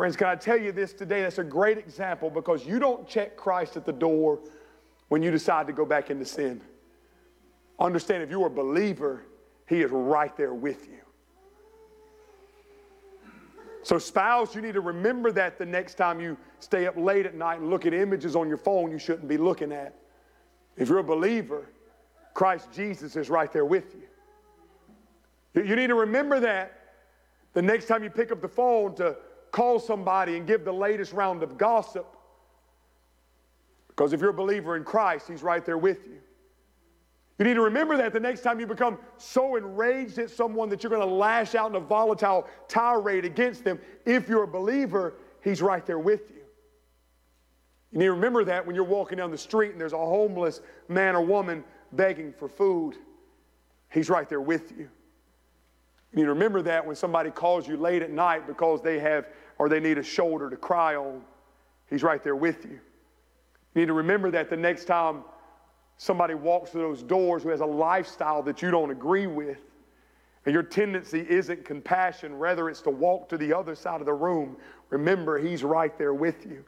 [SPEAKER 2] Friends, can I tell you this today? That's a great example because you don't check Christ at the door when you decide to go back into sin. Understand if you're a believer, He is right there with you. So, spouse, you need to remember that the next time you stay up late at night and look at images on your phone you shouldn't be looking at. If you're a believer, Christ Jesus is right there with you. You need to remember that the next time you pick up the phone to call somebody and give the latest round of gossip. Because if you're a believer in Christ, He's right there with you. You need to remember that the next time you become so enraged at someone that you're going to lash out in a volatile tirade against them. If you're a believer, He's right there with you. You need to remember that when you're walking down the street and there's a homeless man or woman begging for food, He's right there with you. You need to remember that when somebody calls you late at night because they have or they need a shoulder to cry on, He's right there with you. You need to remember that the next time somebody walks through those doors who has a lifestyle that you don't agree with, and your tendency isn't compassion, rather it's to walk to the other side of the room, remember He's right there with you.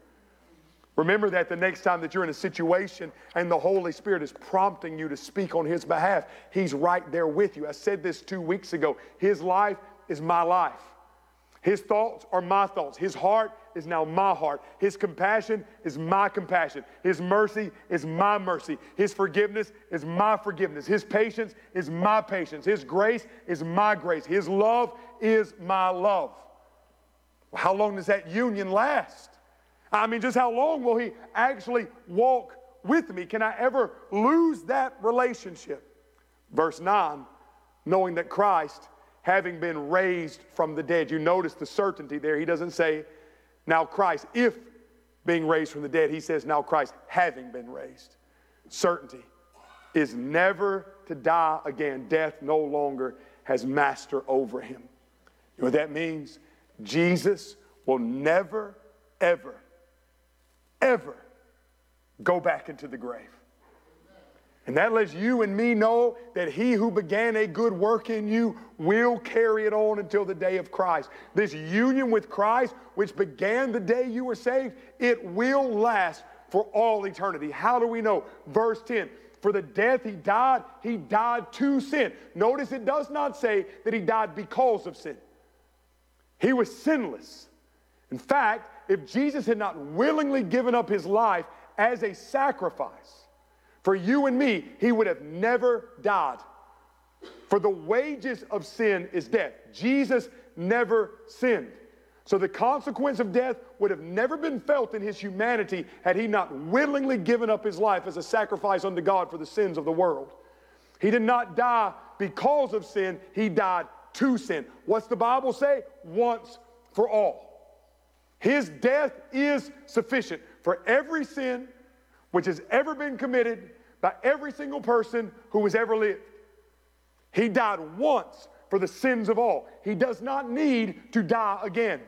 [SPEAKER 2] Remember that the next time that you're in a situation and the Holy Spirit is prompting you to speak on His behalf, He's right there with you. I said this two weeks ago. His life is my life. His thoughts are my thoughts. His heart is now my heart. His compassion is my compassion. His mercy is my mercy. His forgiveness is my forgiveness. His patience is my patience. His grace is my grace. His love is my love. How long does that union last? I mean, just how long will He actually walk with me? Can I ever lose that relationship? Verse 9, knowing that Christ having been raised from the dead. You notice the certainty there. He doesn't say, now Christ, if being raised from the dead, he says, now Christ having been raised. Certainty is never to die again. Death no longer has master over him. You know what that means? Jesus will never, ever, ever go back into the grave. And that lets you and me know that he who began a good work in you will carry it on until the day of Christ. This union with Christ, which began the day you were saved, it will last for all eternity. How do we know? Verse 10 For the death he died, he died to sin. Notice it does not say that he died because of sin, he was sinless. In fact, if Jesus had not willingly given up his life as a sacrifice, for you and me, he would have never died. For the wages of sin is death. Jesus never sinned. So the consequence of death would have never been felt in his humanity had he not willingly given up his life as a sacrifice unto God for the sins of the world. He did not die because of sin, he died to sin. What's the Bible say? Once for all. His death is sufficient for every sin which has ever been committed by every single person who has ever lived. He died once for the sins of all. He does not need to die again.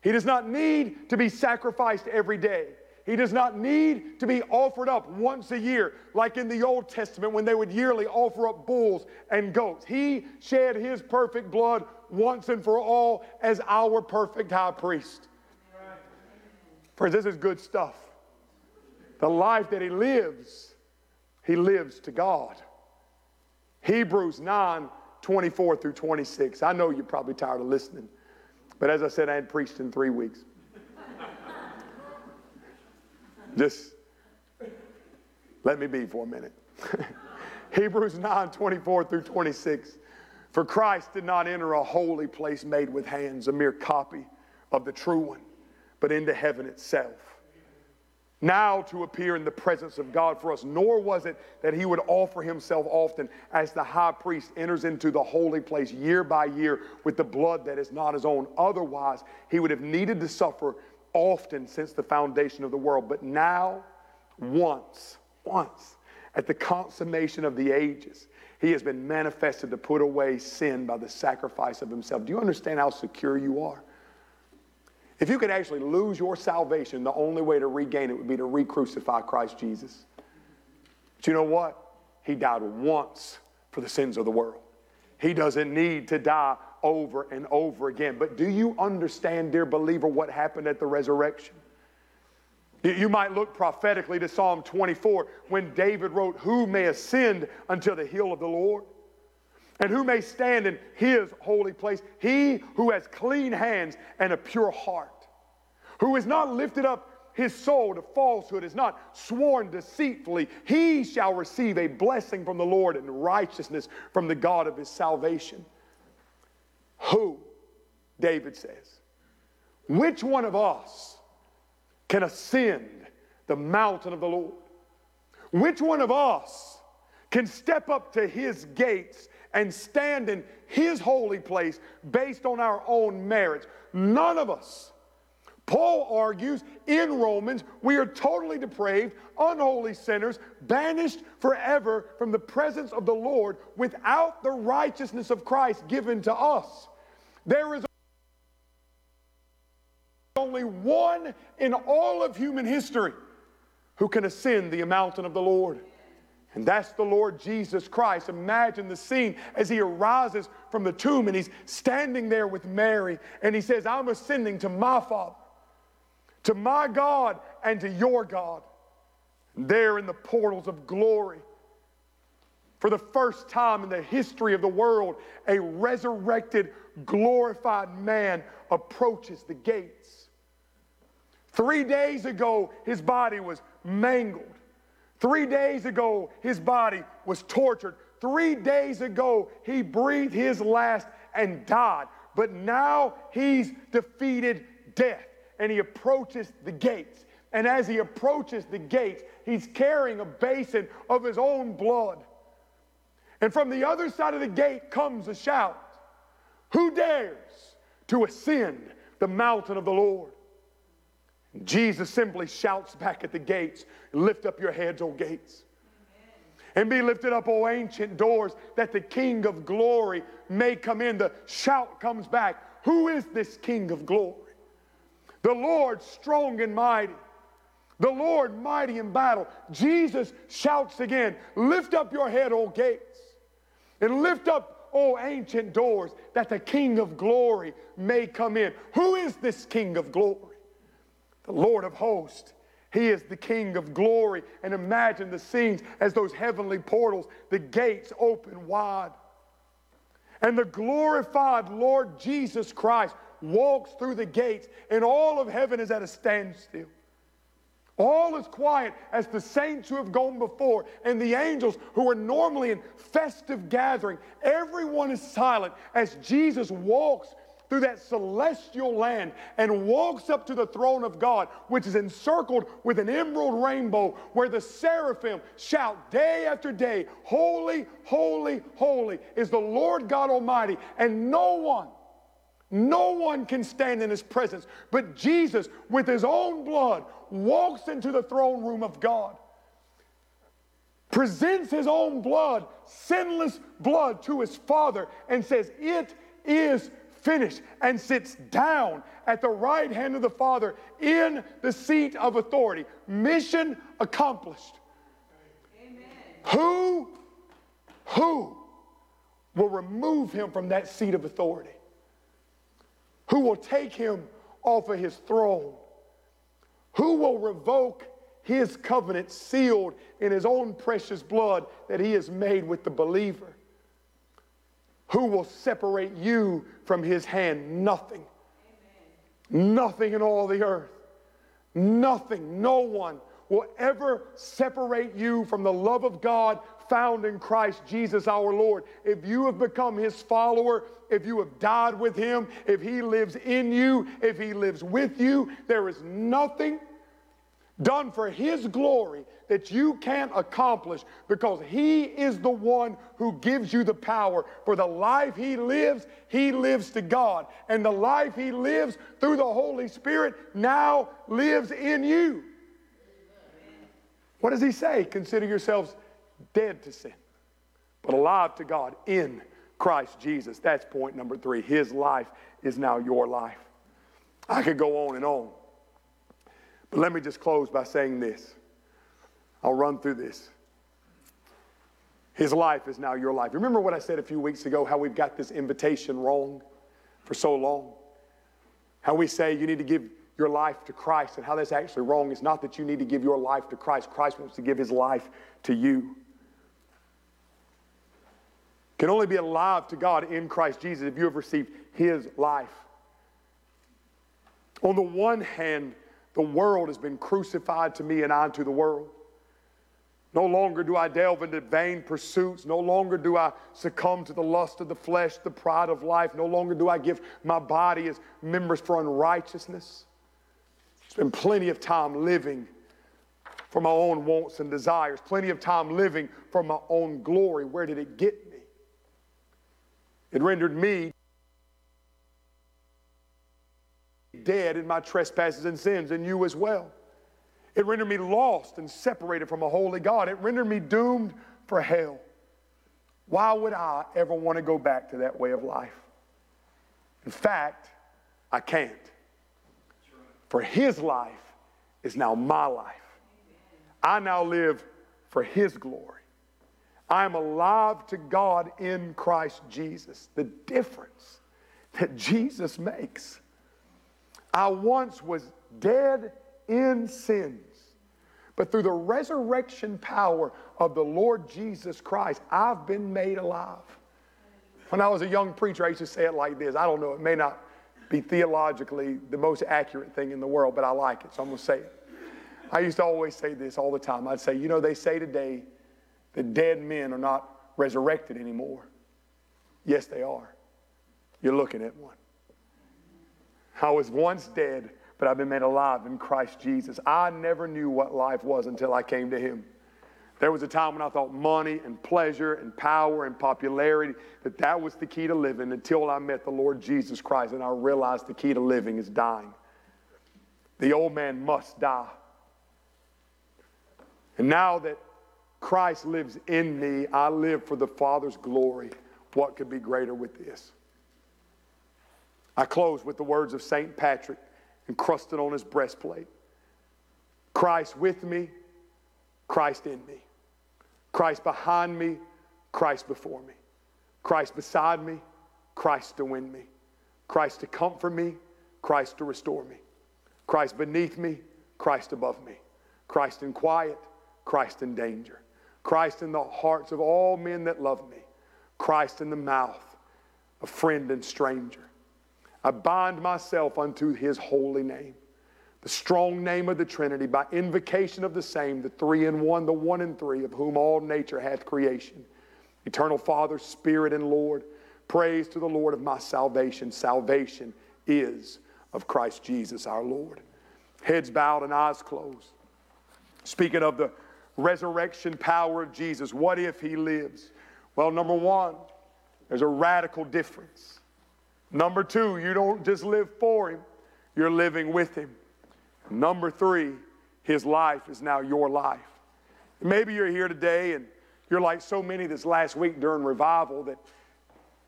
[SPEAKER 2] He does not need to be sacrificed every day. He does not need to be offered up once a year, like in the Old Testament when they would yearly offer up bulls and goats. He shed his perfect blood once and for all as our perfect high priest. Friends, this is good stuff. The life that he lives, he lives to God. Hebrews 9 24 through 26. I know you're probably tired of listening, but as I said, I hadn't preached in three weeks. (laughs) Just let me be for a minute. (laughs) Hebrews 9 24 through 26. For Christ did not enter a holy place made with hands, a mere copy of the true one, but into heaven itself. Now to appear in the presence of God for us, nor was it that he would offer himself often as the high priest enters into the holy place year by year with the blood that is not his own. Otherwise, he would have needed to suffer often since the foundation of the world. But now, once, once, at the consummation of the ages, he has been manifested to put away sin by the sacrifice of himself. Do you understand how secure you are? If you could actually lose your salvation, the only way to regain it would be to re crucify Christ Jesus. But you know what? He died once for the sins of the world. He doesn't need to die over and over again. But do you understand, dear believer, what happened at the resurrection? You might look prophetically to Psalm 24 when David wrote, Who may ascend unto the hill of the Lord? And who may stand in his holy place? He who has clean hands and a pure heart, who has not lifted up his soul to falsehood, has not sworn deceitfully, he shall receive a blessing from the Lord and righteousness from the God of his salvation. Who, David says, which one of us can ascend the mountain of the Lord? Which one of us can step up to his gates and stand in his holy place based on our own merits. None of us. Paul argues in Romans, we are totally depraved, unholy sinners, banished forever from the presence of the Lord without the righteousness of Christ given to us. There is only one in all of human history who can ascend the mountain of the Lord. And that's the Lord Jesus Christ. Imagine the scene as he arises from the tomb and he's standing there with Mary and he says, I'm ascending to my Father, to my God, and to your God. There in the portals of glory, for the first time in the history of the world, a resurrected, glorified man approaches the gates. Three days ago, his body was mangled. Three days ago, his body was tortured. Three days ago, he breathed his last and died. But now he's defeated death and he approaches the gates. And as he approaches the gates, he's carrying a basin of his own blood. And from the other side of the gate comes a shout Who dares to ascend the mountain of the Lord? Jesus simply shouts back at the gates, Lift up your heads, O gates, and be lifted up, O ancient doors, that the King of glory may come in. The shout comes back Who is this King of glory? The Lord strong and mighty. The Lord mighty in battle. Jesus shouts again, Lift up your head, O gates, and lift up, O ancient doors, that the King of glory may come in. Who is this King of glory? the Lord of hosts. He is the King of glory. And imagine the scenes as those heavenly portals, the gates open wide. And the glorified Lord Jesus Christ walks through the gates, and all of heaven is at a standstill. All is quiet as the saints who have gone before and the angels who are normally in festive gathering. Everyone is silent as Jesus walks through that celestial land and walks up to the throne of God, which is encircled with an emerald rainbow, where the seraphim shout day after day, Holy, holy, holy is the Lord God Almighty, and no one no one can stand in his presence. But Jesus, with his own blood, walks into the throne room of God, presents his own blood, sinless blood, to his Father, and says, It is finished, and sits down at the right hand of the Father in the seat of authority. Mission accomplished. Amen. Who, who will remove him from that seat of authority? Who will take him off of his throne? Who will revoke his covenant sealed in his own precious blood that he has made with the believer? Who will separate you from his hand? Nothing. Amen. Nothing in all the earth. Nothing, no one will ever separate you from the love of God found in Christ Jesus our Lord. If you have become his follower, if you have died with him, if he lives in you, if he lives with you, there is nothing done for His glory that you can't accomplish because He is the one who gives you the power. For the life He lives, He lives to God. And the life He lives through the Holy Spirit now lives in you. What does He say? Consider yourselves dead to sin, but alive to God in Christ Jesus. That's point number three. His life is now your life. I could go on and on. But let me just close by saying this. I'll run through this. His life is now your life. Remember what I said a few weeks ago how we've got this invitation wrong for so long? How we say you need to give your life to Christ, and how that's actually wrong. It's not that you need to give your life to Christ, Christ wants to give his life to you. Can only be alive to God in Christ Jesus if you have received his life. On the one hand, the world has been crucified to me and I to the world. No longer do I delve into vain pursuits. No longer do I succumb to the lust of the flesh, the pride of life. No longer do I give my body as members for unrighteousness. Spend plenty of time living for my own wants and desires, plenty of time living for my own glory. Where did it get? It rendered me dead in my trespasses and sins, and you as well. It rendered me lost and separated from a holy God. It rendered me doomed for hell. Why would I ever want to go back to that way of life? In fact, I can't. For His life is now my life. I now live for His glory. I am alive to God in Christ Jesus. The difference that Jesus makes. I once was dead in sins, but through the resurrection power of the Lord Jesus Christ, I've been made alive. When I was a young preacher, I used to say it like this. I don't know, it may not be theologically the most accurate thing in the world, but I like it, so I'm going to say it. I used to always say this all the time. I'd say, you know, they say today that dead men are not resurrected anymore. Yes, they are. You're looking at one. I was once dead, but I've been made alive in Christ Jesus. I never knew what life was until I came to Him. There was a time when I thought money and pleasure and power and popularity, that that was the key to living until I met the Lord Jesus Christ and I realized the key to living is dying. The old man must die. And now that Christ lives in me, I live for the Father's glory. What could be greater with this? I close with the words of St. Patrick encrusted on his breastplate Christ with me, Christ in me. Christ behind me, Christ before me. Christ beside me, Christ to win me. Christ to comfort me, Christ to restore me. Christ beneath me, Christ above me. Christ in quiet, Christ in danger. Christ in the hearts of all men that love me. Christ in the mouth of friend and stranger. I bind myself unto his holy name, the strong name of the Trinity, by invocation of the same, the three in one, the one in three, of whom all nature hath creation. Eternal Father, Spirit, and Lord, praise to the Lord of my salvation. Salvation is of Christ Jesus our Lord. Heads bowed and eyes closed. Speaking of the resurrection power of Jesus, what if he lives? Well, number one, there's a radical difference. Number two, you don't just live for him, you're living with him. Number three, his life is now your life. Maybe you're here today and you're like so many this last week during revival that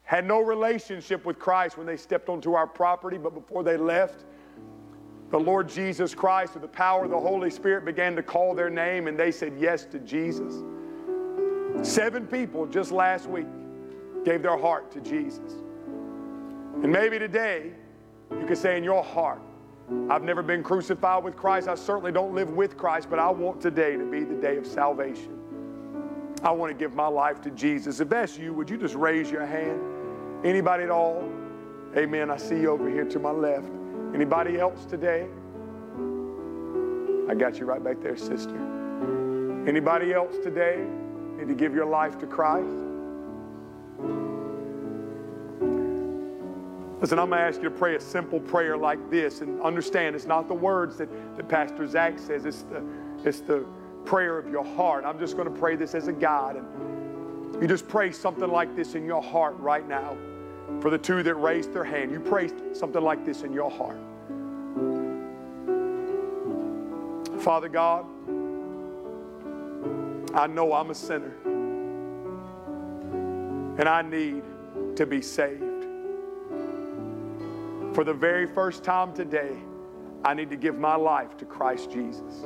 [SPEAKER 2] had no relationship with Christ when they stepped onto our property, but before they left, the Lord Jesus Christ, with the power of the Holy Spirit, began to call their name and they said yes to Jesus. Seven people just last week gave their heart to Jesus. And maybe today you could say in your heart, I've never been crucified with Christ. I certainly don't live with Christ, but I want today to be the day of salvation. I want to give my life to Jesus. If that's you, would you just raise your hand? Anybody at all? Amen. I see you over here to my left. Anybody else today? I got you right back there, sister. Anybody else today need to give your life to Christ? Listen, I'm going to ask you to pray a simple prayer like this and understand it's not the words that, that Pastor Zach says, it's the, it's the prayer of your heart. I'm just going to pray this as a guide. And you just pray something like this in your heart right now. For the two that raised their hand, you pray something like this in your heart. Father God, I know I'm a sinner and I need to be saved. For the very first time today, I need to give my life to Christ Jesus.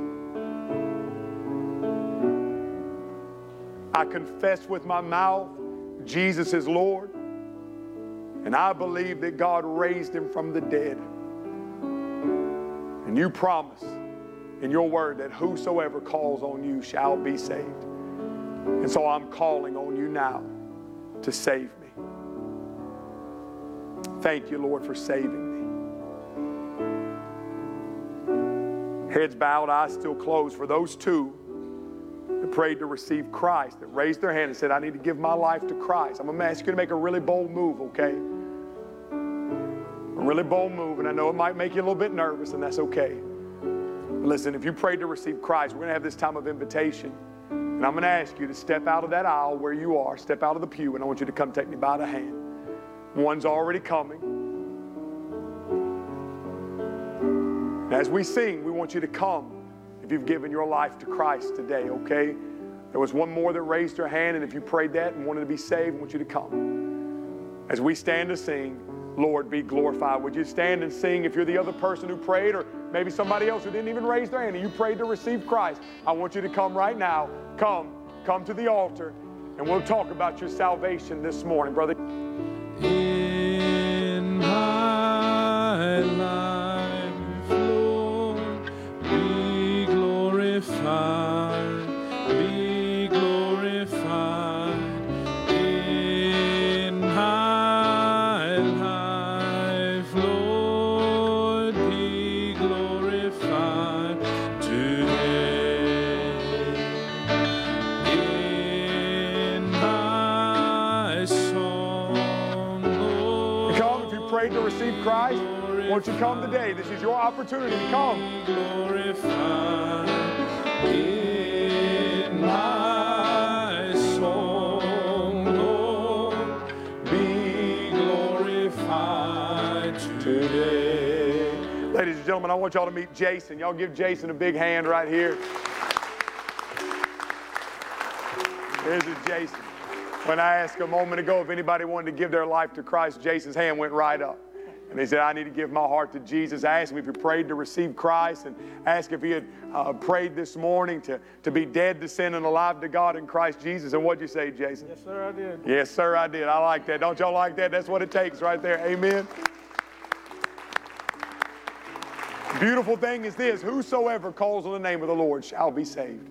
[SPEAKER 2] I confess with my mouth Jesus is Lord, and I believe that God raised him from the dead. And you promise in your word that whosoever calls on you shall be saved. And so I'm calling on you now to save me. Thank you, Lord, for saving me. Heads bowed, eyes still closed. For those two that prayed to receive Christ, that raised their hand and said, I need to give my life to Christ. I'm going to ask you to make a really bold move, okay? Really bold move, and I know it might make you a little bit nervous, and that's okay. Listen, if you prayed to receive Christ, we're going to have this time of invitation. And I'm going to ask you to step out of that aisle where you are, step out of the pew, and I want you to come take me by the hand. One's already coming. As we sing, we want you to come if you've given your life to Christ today, okay? There was one more that raised her hand, and if you prayed that and wanted to be saved, I want you to come. As we stand to sing, Lord, be glorified. Would you stand and sing if you're the other person who prayed, or maybe somebody else who didn't even raise their hand and you prayed to receive Christ? I want you to come right now. Come, come to the altar, and we'll talk about your salvation this morning, brother. Won't you come today? This is your opportunity to come.
[SPEAKER 3] glorified in my song, Lord, be glorified today.
[SPEAKER 2] Ladies and gentlemen, I want y'all to meet Jason. Y'all give Jason a big hand right here. This is Jason. When I asked a moment ago if anybody wanted to give their life to Christ, Jason's hand went right up. And he said, I need to give my heart to Jesus. I asked him if he prayed to receive Christ and asked if he had uh, prayed this morning to, to be dead to sin and alive to God in Christ Jesus. And what'd you say, Jason?
[SPEAKER 5] Yes, sir, I did.
[SPEAKER 2] Yes, sir, I did. I like that. Don't y'all like that? That's what it takes right there. Amen. Beautiful thing is this whosoever calls on the name of the Lord shall be saved.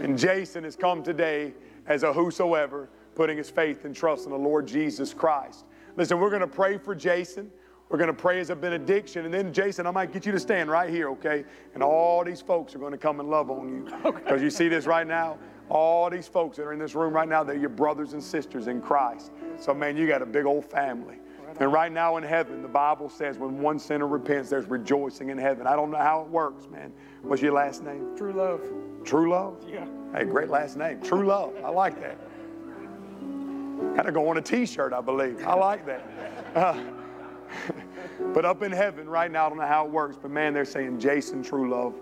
[SPEAKER 2] And Jason has come today as a whosoever, putting his faith and trust in the Lord Jesus Christ. Listen, we're going to pray for Jason. We're going to pray as a benediction. And then, Jason, I might get you to stand right here, okay? And all these folks are going to come and love on you. (laughs) Because you see this right now? All these folks that are in this room right now, they're your brothers and sisters in Christ. So, man, you got a big old family. And right now in heaven, the Bible says when one sinner repents, there's rejoicing in heaven. I don't know how it works, man. What's your last name?
[SPEAKER 5] True love.
[SPEAKER 2] True Love?
[SPEAKER 5] Yeah.
[SPEAKER 2] Hey, great last name. True Love. I like that. Of go on a t shirt, I believe. I like that. Uh, (laughs) but up in heaven right now, I don't know how it works, but man, they're saying Jason True Love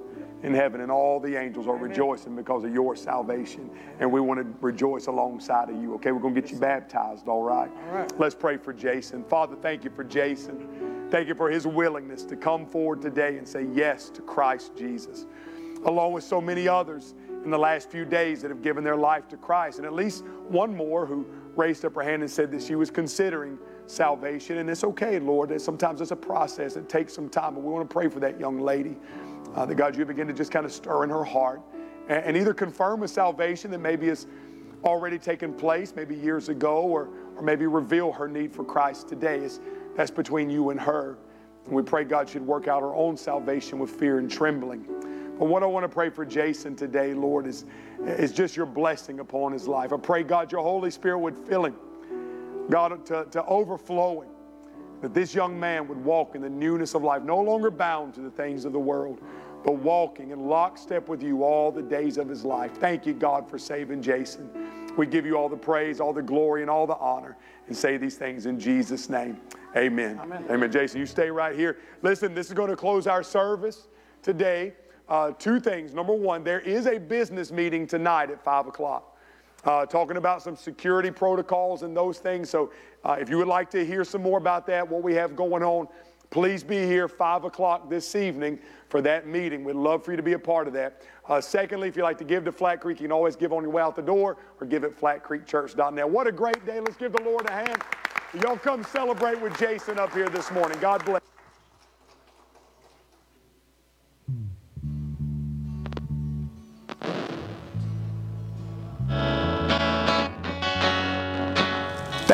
[SPEAKER 2] in heaven, and all the angels are rejoicing because of your salvation. And we want to rejoice alongside of you. Okay, we're going to get you baptized, all right?
[SPEAKER 5] All right.
[SPEAKER 2] Let's pray for Jason. Father, thank you for Jason. Thank you for his willingness to come forward today and say yes to Christ Jesus, along with so many others in the last few days that have given their life to Christ, and at least one more who raised up her hand and said that she was considering salvation. And it's okay, Lord. that Sometimes it's a process. It takes some time, but we want to pray for that young lady. Uh, that God, you begin to just kind of stir in her heart and, and either confirm a salvation that maybe has already taken place, maybe years ago, or, or maybe reveal her need for Christ today. It's, that's between you and her. And we pray God should work out her own salvation with fear and trembling. But what I want to pray for Jason today, Lord, is, is just your blessing upon his life. I pray, God, your Holy Spirit would fill him, God, to, to overflowing, that this young man would walk in the newness of life, no longer bound to the things of the world, but walking in lockstep with you all the days of his life. Thank you, God, for saving Jason. We give you all the praise, all the glory, and all the honor, and say these things in Jesus' name. Amen.
[SPEAKER 5] Amen.
[SPEAKER 2] Amen. Jason, you stay right here. Listen, this is going to close our service today. Uh, two things. Number one, there is a business meeting tonight at 5 o'clock. Uh, talking about some security protocols and those things. So, uh, if you would like to hear some more about that, what we have going on, please be here 5 o'clock this evening for that meeting. We'd love for you to be a part of that. Uh, secondly, if you'd like to give to Flat Creek, you can always give on your way out the door or give at flatcreekchurch.net. What a great day. Let's give the Lord a hand. Y'all come celebrate with Jason up here this morning. God bless.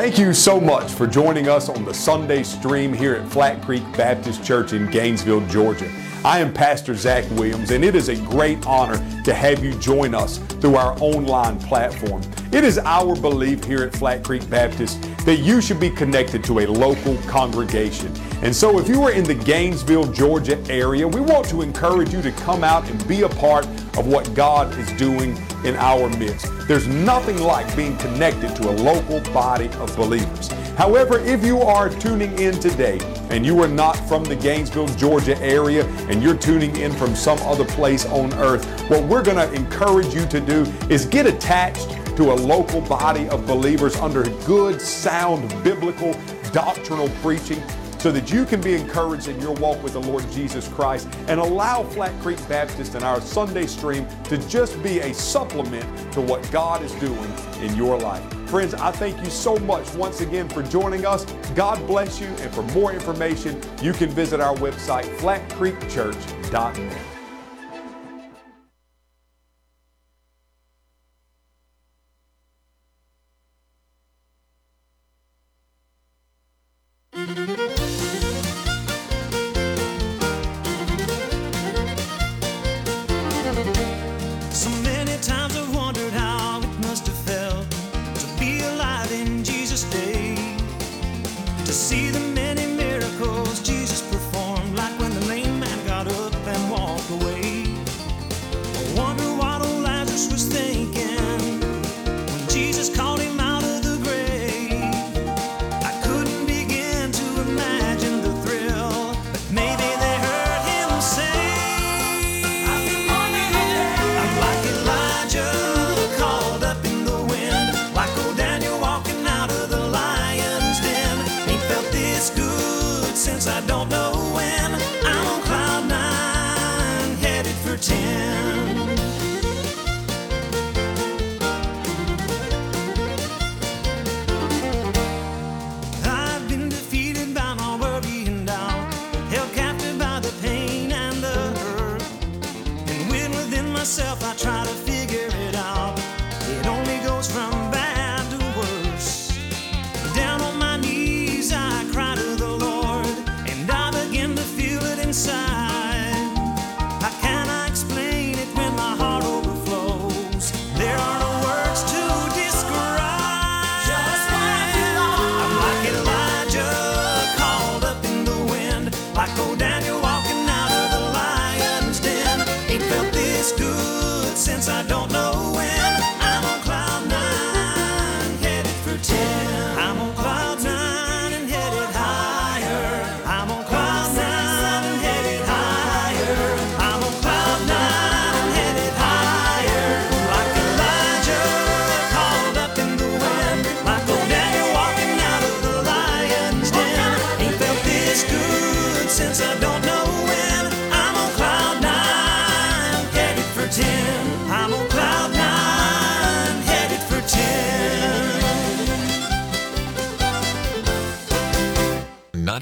[SPEAKER 2] Thank you so much for joining us on the Sunday stream here at Flat Creek Baptist Church in Gainesville, Georgia. I am Pastor Zach Williams, and it is a great honor to have you join us through our online platform. It is our belief here at Flat Creek Baptist that you should be connected to a local congregation.
[SPEAKER 7] And so, if you are in the Gainesville, Georgia area, we want to encourage you to come out and be a part of what God is doing in our midst. There's nothing like being connected to a local body of believers. However, if you are tuning in today and you are not from the Gainesville, Georgia area and you're tuning in from some other place on earth, what we're going to encourage you to do is get attached to a local body of believers under good, sound, biblical, doctrinal preaching so that you can be encouraged in your walk with the Lord Jesus Christ and allow Flat Creek Baptist and our Sunday stream to just be a supplement to what God is doing in your life. Friends, I thank you so much once again for joining us. God bless you. And for more information, you can visit our website, flatcreekchurch.net.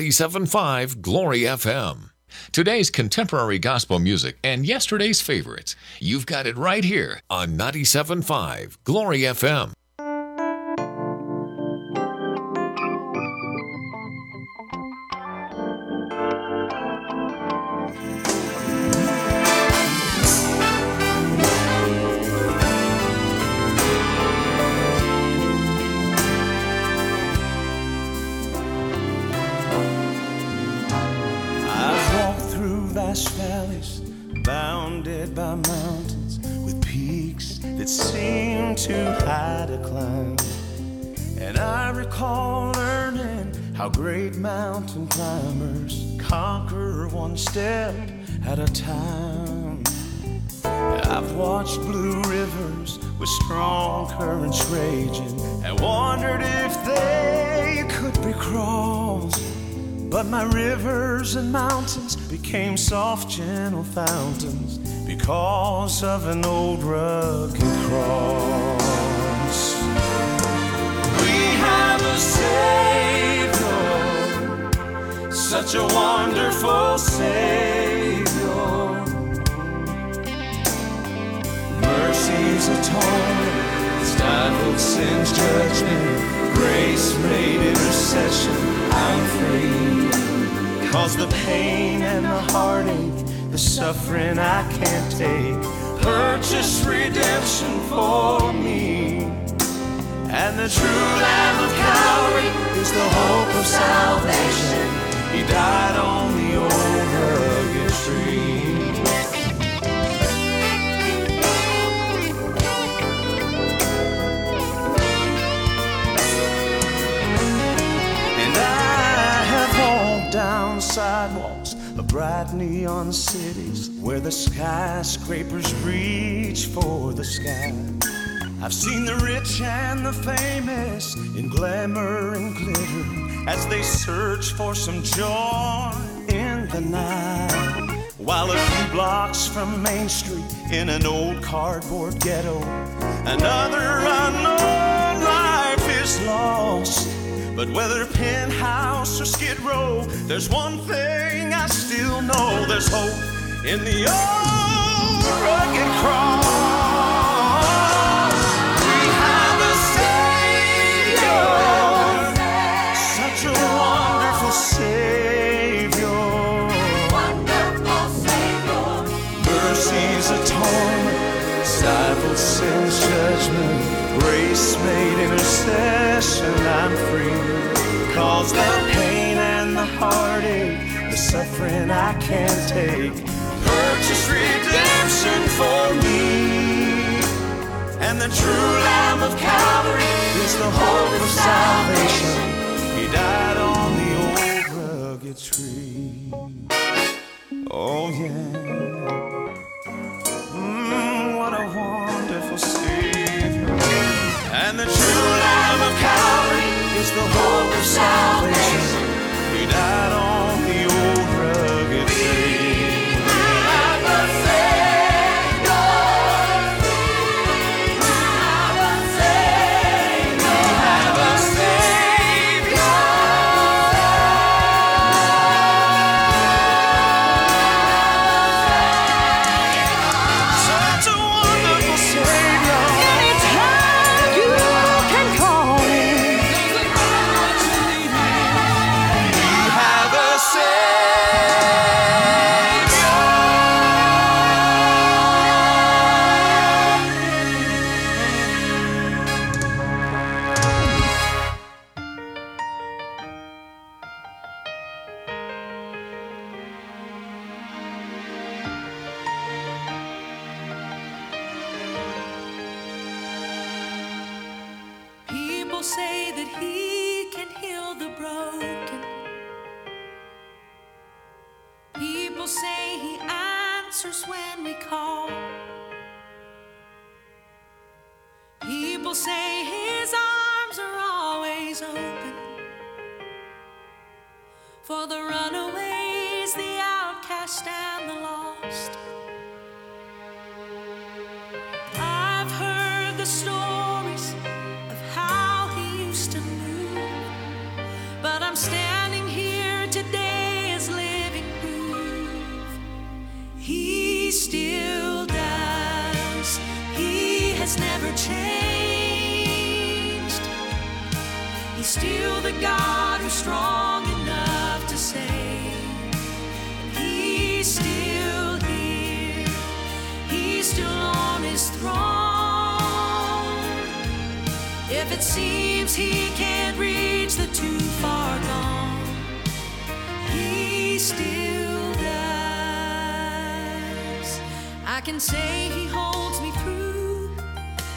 [SPEAKER 8] 97.5 Glory FM. Today's contemporary gospel music and yesterday's favorites. You've got it right here on 97.5 Glory FM.
[SPEAKER 9] Became soft, gentle fountains because of an old rugged cross. We have a Savior, such a wonderful Savior. Mercy's atonement, stifled sin's judgment, grace made intercession. I'm free. Cause the pain and the heartache, the suffering I can't take, purchased redemption for me. And the true Lamb of Calvary is the hope of salvation.
[SPEAKER 7] Neon cities where the skyscrapers reach for the sky. I've seen the rich and the famous in glamour and glitter as they search for some joy in the night. While a few blocks from Main Street in an old cardboard ghetto, another unknown life is lost. But whether penthouse or skid row, there's one thing I still know there's hope in the old rugged cross. Cause the pain and the heartache, the suffering I can't take, purchased redemption for me. And the true Lamb of Calvary is the hope of salvation. He died on the old rugged tree. Oh, yeah. Mm, what a wonderful Savior. And the of.
[SPEAKER 6] Answers when we call. People say his arms are always open for the runaways, the outcast, and the say he holds me through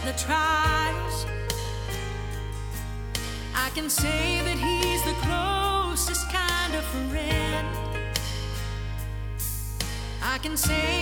[SPEAKER 6] the trials. I can say that he's the closest kind of friend. I can say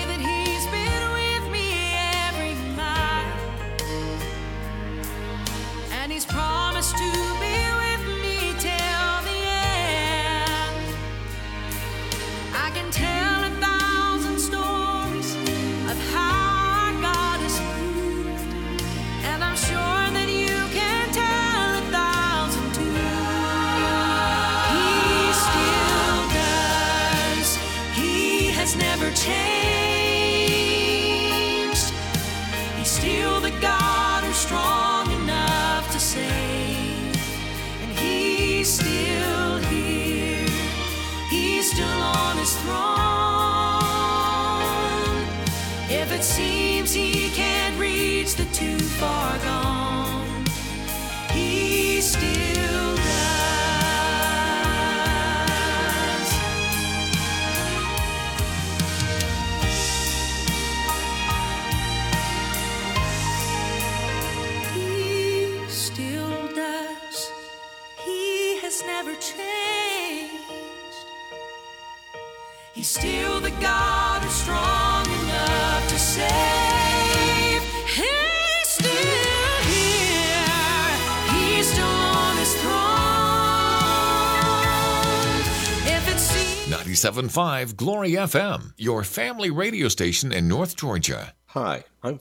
[SPEAKER 8] 1075 Glory FM, your family radio station in North Georgia.
[SPEAKER 10] Hi,